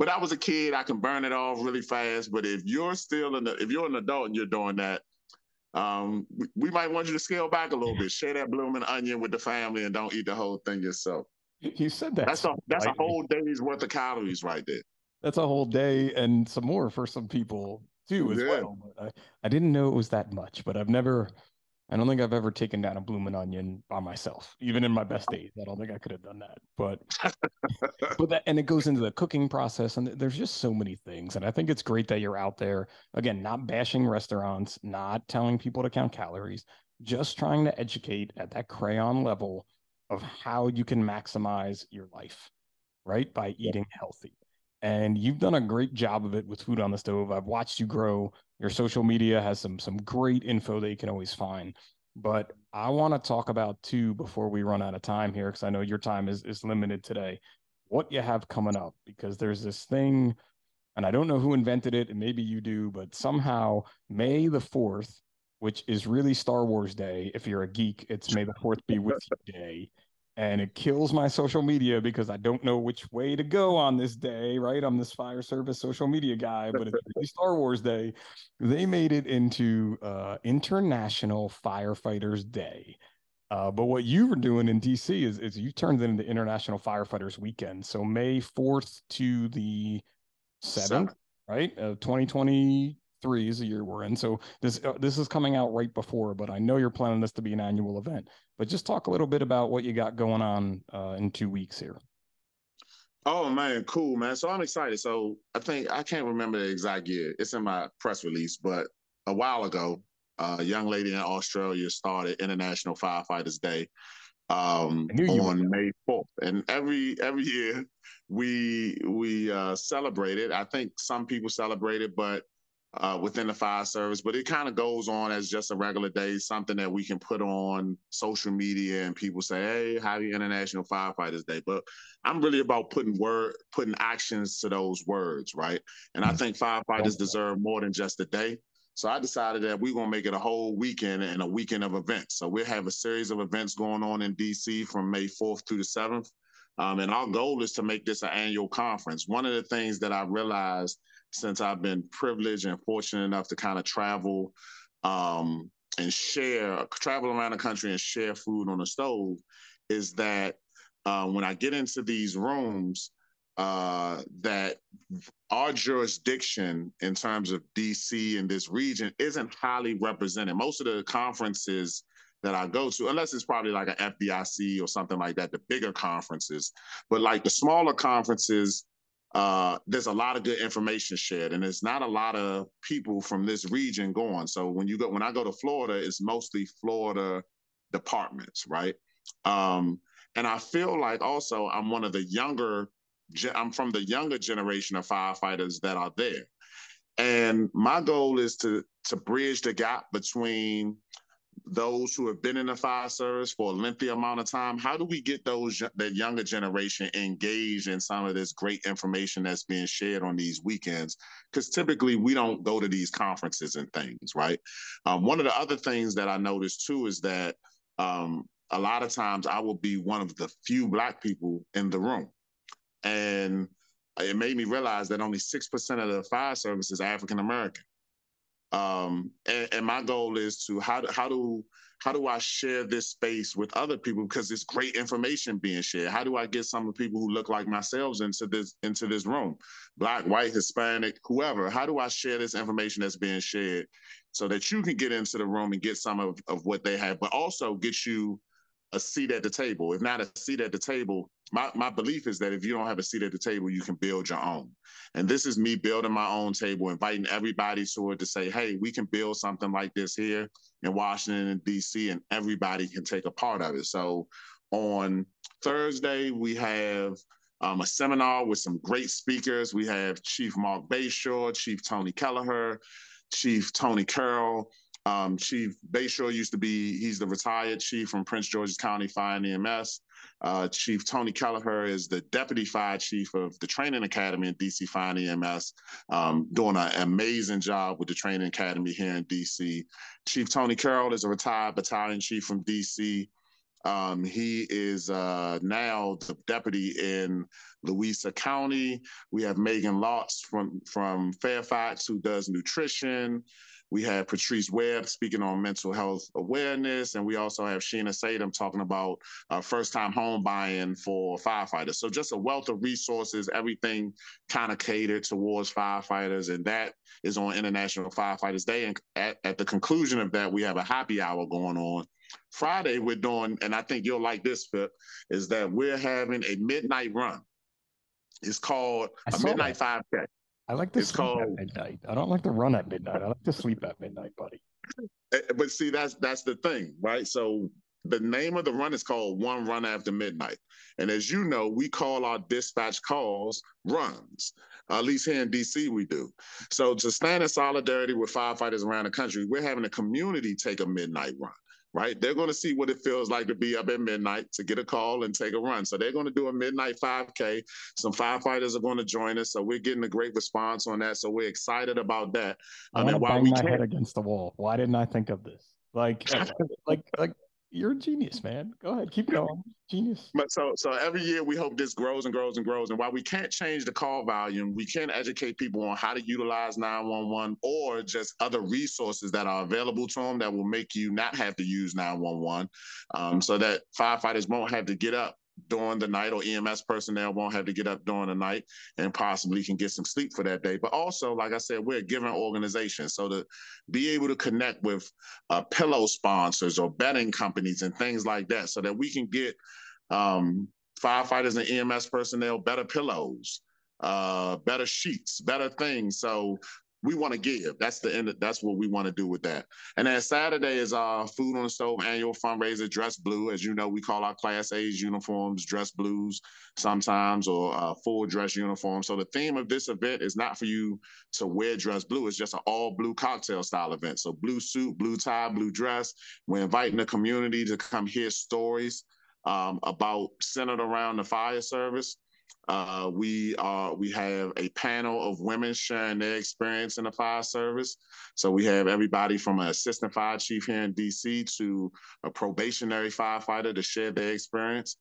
but I was a kid, I can burn it off really fast. But if you're still in the, if you're an adult and you're doing that, um, we, we, might want you to scale back a little bit. Share that blooming onion with the family and don't eat the whole thing yourself. You said that. That's a that's a whole day's worth of calories right there. That's a whole day and some more for some people too as yeah. well. But I, I didn't know it was that much, but I've never I don't think I've ever taken down a blooming onion by myself, even in my best days. I don't think I could have done that. But but that and it goes into the cooking process, and there's just so many things. And I think it's great that you're out there again, not bashing restaurants, not telling people to count calories, just trying to educate at that crayon level of how you can maximize your life, right? By eating healthy. And you've done a great job of it with food on the stove. I've watched you grow your social media has some some great info that you can always find. But I want to talk about too before we run out of time here, because I know your time is is limited today. What you have coming up, because there's this thing, and I don't know who invented it, and maybe you do, but somehow May the fourth, which is really Star Wars Day. If you're a geek, it's May the fourth be with you day. And it kills my social media because I don't know which way to go on this day, right? I'm this fire service social media guy, but it's really Star Wars Day. They made it into uh, International Firefighters Day. Uh, but what you were doing in DC is, is you turned it into International Firefighters Weekend. So May 4th to the 7th, right? Of 2020 three is the year we're in. So this uh, this is coming out right before, but I know you're planning this to be an annual event. But just talk a little bit about what you got going on uh, in two weeks here. Oh man, cool man. So I'm excited. So I think I can't remember the exact year. It's in my press release, but a while ago, a young lady in Australia started International Firefighters Day um, on May 4th. And every every year we we uh, celebrate it. I think some people celebrate it, but uh, within the fire service, but it kind of goes on as just a regular day, something that we can put on social media and people say, "Hey, happy International Firefighters Day." But I'm really about putting word, putting actions to those words, right? And I mm-hmm. think firefighters deserve more than just a day. So I decided that we're gonna make it a whole weekend and a weekend of events. So we'll have a series of events going on in DC from May 4th through the 7th. Um, and our goal is to make this an annual conference. One of the things that I realized since I've been privileged and fortunate enough to kind of travel um, and share, travel around the country and share food on the stove, is that uh, when I get into these rooms, uh, that our jurisdiction in terms of DC and this region isn't highly represented. Most of the conferences that I go to, unless it's probably like an FDIC or something like that, the bigger conferences. But like the smaller conferences, uh, there's a lot of good information shared, and there's not a lot of people from this region going. So when you go, when I go to Florida, it's mostly Florida departments, right? Um, and I feel like also I'm one of the younger, I'm from the younger generation of firefighters that are there, and my goal is to to bridge the gap between those who have been in the fire service for a lengthy amount of time how do we get those that younger generation engaged in some of this great information that's being shared on these weekends? Because typically we don't go to these conferences and things right? Um, one of the other things that i noticed too is that um, a lot of times i will be one of the few black people in the room. And it made me realize that only 6% of the fire service is african american um, and, and, my goal is to how do, how do how do I share this space with other people because it's great information being shared. How do I get some of the people who look like myself into this into this room, black, white, Hispanic, whoever? How do I share this information that's being shared so that you can get into the room and get some of, of what they have, but also get you a seat at the table. If not a seat at the table, my, my belief is that if you don't have a seat at the table, you can build your own. And this is me building my own table, inviting everybody sort to say, hey, we can build something like this here in Washington DC, and everybody can take a part of it. So on Thursday, we have um, a seminar with some great speakers. We have Chief Mark Bashoor, Chief Tony Kelleher, Chief Tony Carroll, um, chief Bashoor used to be, he's the retired chief from Prince George's County Fire and EMS. Uh, chief Tony Kelleher is the deputy fire chief of the training academy in DC Fire and EMS, um, doing an amazing job with the training academy here in DC. Chief Tony Carroll is a retired battalion chief from DC. Um, he is uh, now the deputy in Louisa County. We have Megan Lotz from, from Fairfax, who does nutrition. We have Patrice Webb speaking on mental health awareness, and we also have Sheena Sadam talking about uh, first-time home buying for firefighters. So just a wealth of resources, everything kind of catered towards firefighters, and that is on International Firefighters Day. And at, at the conclusion of that, we have a happy hour going on. Friday, we're doing, and I think you'll like this, Phil, is that we're having a midnight run. It's called a midnight that. 5K. I like to it's sleep called, at midnight. I don't like to run at midnight. I like to sleep at midnight, buddy. Eh, but see, that's that's the thing, right? So the name of the run is called One Run After Midnight. And as you know, we call our dispatch calls runs. at least here in DC, we do. So to stand in solidarity with firefighters around the country, we're having a community take a midnight run right? They're going to see what it feels like to be up at midnight to get a call and take a run. So they're going to do a midnight 5K. Some firefighters are going to join us. So we're getting a great response on that. So we're excited about that. I want to bang my head against the wall. Why didn't I think of this? Like, like, like you're a genius, man. Go ahead, keep going. Genius. But so so every year we hope this grows and grows and grows. And while we can't change the call volume, we can educate people on how to utilize 911 or just other resources that are available to them that will make you not have to use 911, um, so that firefighters won't have to get up during the night or EMS personnel won't have to get up during the night and possibly can get some sleep for that day. But also, like I said, we're a giving organization. So to be able to connect with uh, pillow sponsors or betting companies and things like that so that we can get um, firefighters and EMS personnel better pillows, uh, better sheets, better things. So we want to give. That's the end. Of, that's what we want to do with that. And then Saturday is our Food on the Stove annual fundraiser, Dress Blue. As you know, we call our Class A's uniforms Dress Blues sometimes, or uh, full dress uniform. So the theme of this event is not for you to wear dress blue. It's just an all blue cocktail style event. So blue suit, blue tie, blue dress. We're inviting the community to come hear stories um, about centered around the fire service. Uh, we are we have a panel of women sharing their experience in the fire service. So we have everybody from an assistant fire chief here in DC to a probationary firefighter to share their experience.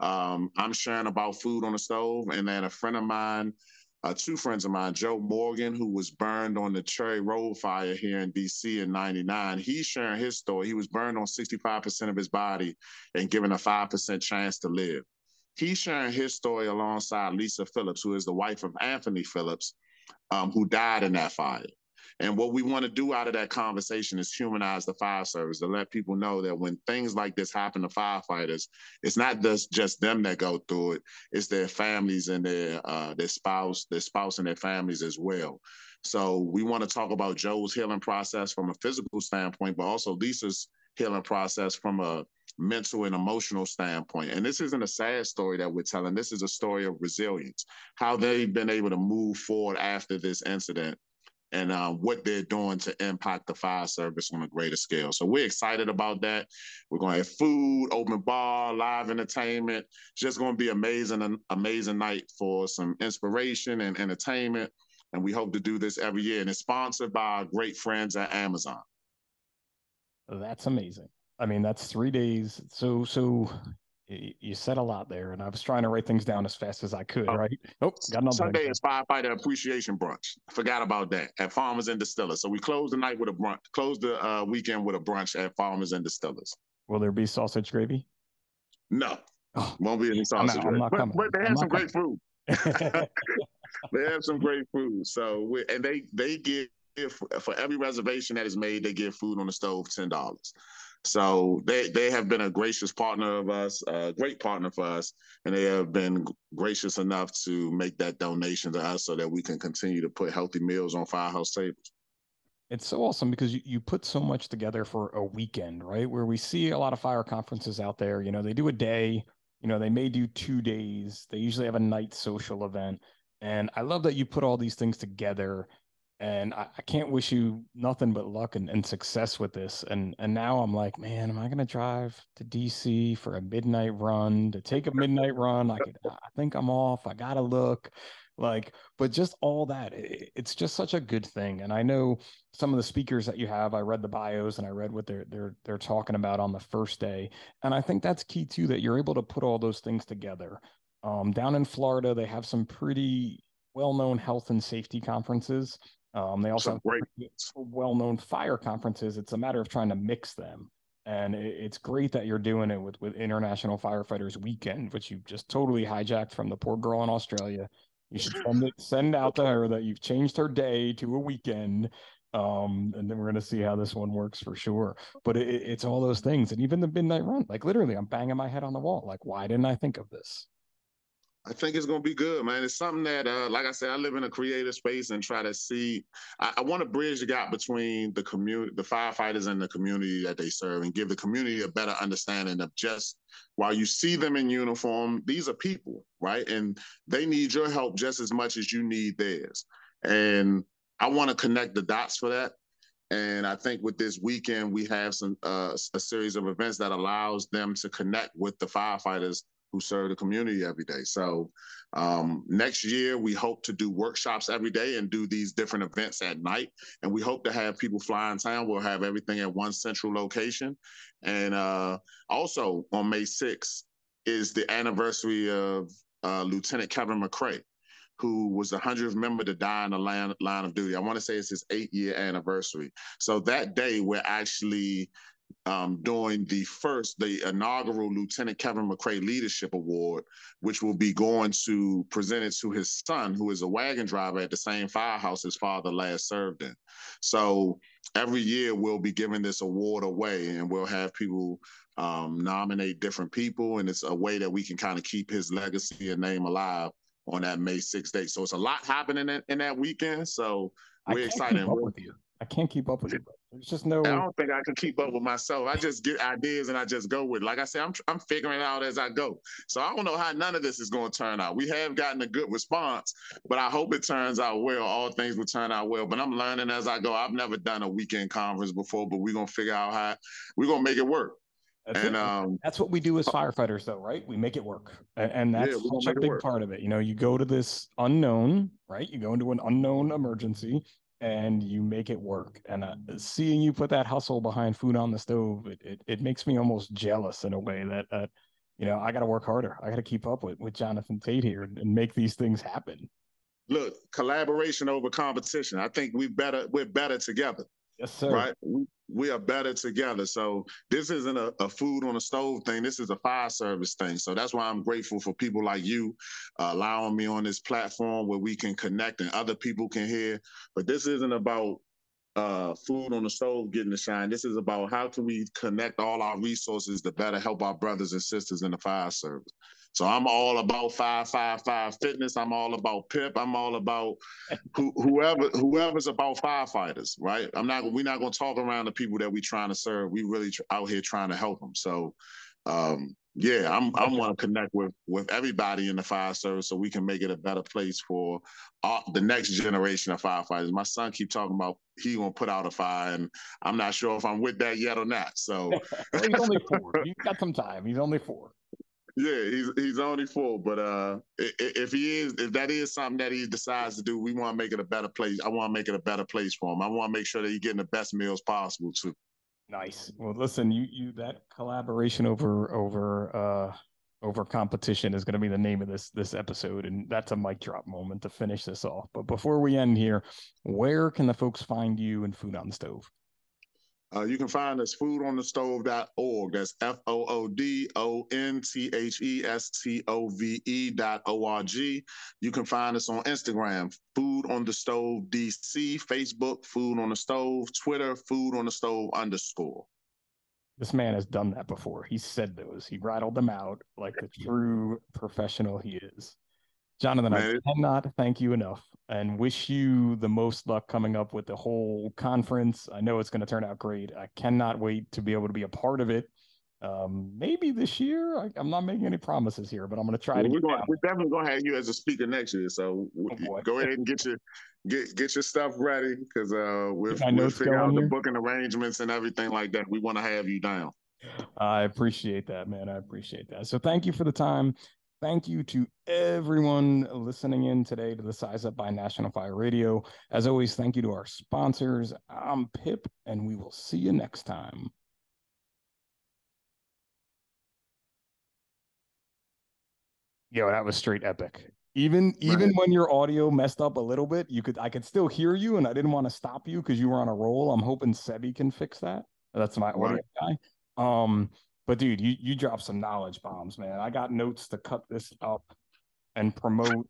Um, I'm sharing about food on the stove, and then a friend of mine, uh, two friends of mine, Joe Morgan, who was burned on the Cherry Road fire here in DC in '99. He's sharing his story. He was burned on 65% of his body and given a 5% chance to live. He's sharing his story alongside Lisa Phillips, who is the wife of Anthony Phillips, um, who died in that fire. And what we want to do out of that conversation is humanize the fire service to let people know that when things like this happen to firefighters, it's not just, just them that go through it, it's their families and their uh, their spouse, their spouse and their families as well. So we want to talk about Joe's healing process from a physical standpoint, but also Lisa's healing process from a mental and emotional standpoint. And this isn't a sad story that we're telling. This is a story of resilience, how they've been able to move forward after this incident and uh, what they're doing to impact the fire service on a greater scale. So we're excited about that. We're going to have food, open bar, live entertainment. It's just going to be amazing, an amazing night for some inspiration and entertainment. And we hope to do this every year. And it's sponsored by our great friends at Amazon. That's amazing. I mean, that's three days. So, so you said a lot there, and I was trying to write things down as fast as I could. Oh, right? Oh, got another Sunday is firefighter appreciation brunch. Forgot about that at Farmers and Distillers. So we close the night with a brunch. Close the uh, weekend with a brunch at Farmers and Distillers. Will there be sausage gravy? No, oh, won't be any sausage. I'm not, I'm but, but, they have some great food. they have some great food. So we, and they they give for every reservation that is made, they give food on the stove ten dollars. So they they have been a gracious partner of us, a great partner for us, and they have been gracious enough to make that donation to us so that we can continue to put healthy meals on firehouse tables. It's so awesome because you, you put so much together for a weekend, right? Where we see a lot of fire conferences out there, you know, they do a day, you know, they may do two days. They usually have a night social event. And I love that you put all these things together and I, I, can't wish you nothing but luck and, and success with this. And and now I'm like, man, am I gonna drive to DC for a midnight run to take a midnight run? I could, I think I'm off. I gotta look, like, but just all that, it, it's just such a good thing. And I know some of the speakers that you have. I read the bios and I read what they're they're they're talking about on the first day, and I think that's key too. That you're able to put all those things together. Um, down in Florida, they have some pretty well-known health and safety conferences um, they also great well-known fire conferences. It's a matter of trying to mix them, and it, it's great that you're doing it with with International Firefighters Weekend, which you just totally hijacked from the poor girl in Australia. You should send it send out to her that you've changed her day to a weekend. Um, and then we're gonna see how this one works for sure. But it, it's all those things, and even the midnight run. Like literally, I'm banging my head on the wall. Like, why didn't I think of this? I think it's gonna be good, man. It's something that, uh, like I said, I live in a creative space and try to see. I, I want to bridge the gap between the community, the firefighters, and the community that they serve, and give the community a better understanding of just while you see them in uniform, these are people, right? And they need your help just as much as you need theirs. And I want to connect the dots for that. And I think with this weekend, we have some uh, a series of events that allows them to connect with the firefighters who serve the community every day. So um, next year, we hope to do workshops every day and do these different events at night. And we hope to have people fly in town. We'll have everything at one central location. And uh, also on May 6th is the anniversary of uh, Lieutenant Kevin McRae who was the 100th member to die in the line, line of duty. I want to say it's his eight year anniversary. So that day, we're actually um, doing the first, the inaugural Lieutenant Kevin McRae Leadership Award, which will be going to present it to his son, who is a wagon driver at the same firehouse his father last served in. So every year we'll be giving this award away, and we'll have people um, nominate different people, and it's a way that we can kind of keep his legacy and name alive on that May 6th date. So it's a lot happening in, in that weekend. So we're excited. With you. I can't keep up with you. There's just no. I don't think I can keep up with myself. I just get ideas and I just go with. It. Like I said, I'm I'm figuring it out as I go. So I don't know how none of this is going to turn out. We have gotten a good response, but I hope it turns out well. All things will turn out well. But I'm learning as I go. I've never done a weekend conference before, but we're gonna figure out how we're gonna make it work. That's and um, that's what we do as firefighters, though, right? We make it work, and, and that's yeah, such a big part of it. You know, you go to this unknown, right? You go into an unknown emergency, and you make it work. And uh, seeing you put that hustle behind food on the stove, it it, it makes me almost jealous in a way that uh, you know I got to work harder. I got to keep up with with Jonathan Tate here and, and make these things happen. Look, collaboration over competition. I think we better we're better together. Yes, sir. Right. We, we are better together. So this isn't a, a, food on a stove thing. This is a fire service thing. So that's why I'm grateful for people like you uh, allowing me on this platform where we can connect and other people can hear. But this isn't about uh, food on the stove getting the shine. This is about how can we connect all our resources to better help our brothers and sisters in the fire service. So I'm all about five five five fitness. I'm all about PIP. I'm all about who, whoever whoever's about firefighters, right? I'm not. We're not going to talk around the people that we're trying to serve. We really tr- out here trying to help them. So, um, yeah, I'm I'm want to connect with with everybody in the fire service so we can make it a better place for all, the next generation of firefighters. My son keep talking about he gonna put out a fire, and I'm not sure if I'm with that yet or not. So he's only four. He's got some time. He's only four. Yeah, he's he's only four, but uh, if he is, if that is something that he decides to do, we want to make it a better place. I want to make it a better place for him. I want to make sure that he's getting the best meals possible too. Nice. Well, listen, you you that collaboration over over uh over competition is going to be the name of this this episode, and that's a mic drop moment to finish this off. But before we end here, where can the folks find you and Food on the Stove? Uh, you can find us foodonthestove.org. That's F O O D O N T H E S T O V E dot O R G. You can find us on Instagram, Food on the Stove DC, Facebook, Food on the Stove, Twitter, Food on the Stove underscore. This man has done that before. He said those. He rattled them out like the true professional he is. Jonathan, Man. I cannot thank you enough and wish you the most luck coming up with the whole conference. I know it's going to turn out great. I cannot wait to be able to be a part of it. Um, maybe this year. I, am not making any promises here, but I'm going to try well, to. We're, going, we're definitely going to have you as a speaker next year. So oh go ahead and get your get get your stuff ready because uh, we're, we're figuring out here? the booking arrangements and everything like that. We want to have you down. I appreciate that, man. I appreciate that. So thank you for the time. Thank you to everyone listening in today to the Size Up by National Fire Radio. As always, thank you to our sponsors. I'm Pip, and we will see you next time. Yo, that was straight epic. Even even when your audio messed up a little bit, you could I could still hear you, and I didn't want to stop you because you were on a roll. I'm hoping Sebi can fix that. That's my audio right. guy. Um, but dude, you you dropped some knowledge bombs, man. I got notes to cut this up and promote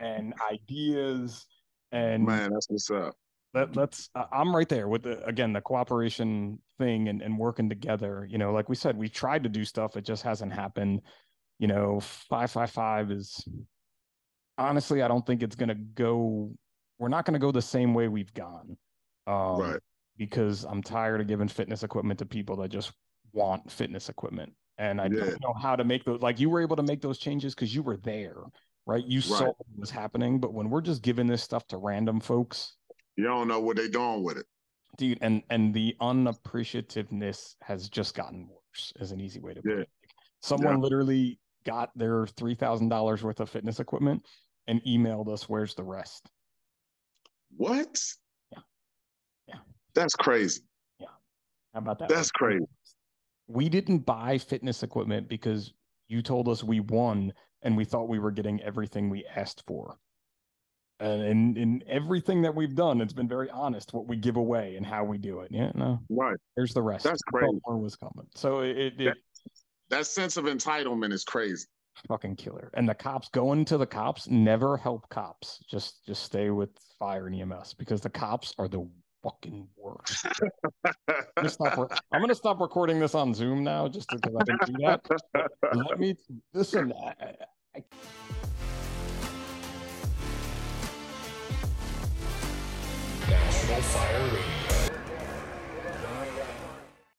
and ideas and man, that's what's up. Let, let's uh, I'm right there with the again the cooperation thing and, and working together. You know, like we said, we tried to do stuff, it just hasn't happened. You know, five five five is honestly, I don't think it's gonna go. We're not gonna go the same way we've gone. Um, right. Because I'm tired of giving fitness equipment to people that just want fitness equipment. And I yeah. don't know how to make those like you were able to make those changes because you were there, right? You right. saw what was happening. But when we're just giving this stuff to random folks, you don't know what they're doing with it. Dude, and and the unappreciativeness has just gotten worse is an easy way to put yeah. it. Someone yeah. literally got their three thousand dollars worth of fitness equipment and emailed us where's the rest. What? Yeah. Yeah. That's crazy. Yeah. How about that? That's crazy. We didn't buy fitness equipment because you told us we won and we thought we were getting everything we asked for. And in, in everything that we've done, it's been very honest what we give away and how we do it. Yeah, no. Right. There's the rest. That's crazy. More was coming. So it, it, it that sense of entitlement is crazy. Fucking killer. And the cops going to the cops never help cops. Just just stay with fire and EMS because the cops are the fucking. I'm, gonna I'm gonna stop recording this on Zoom now just because I can do that. Let me listen. I, I, Fire Radio.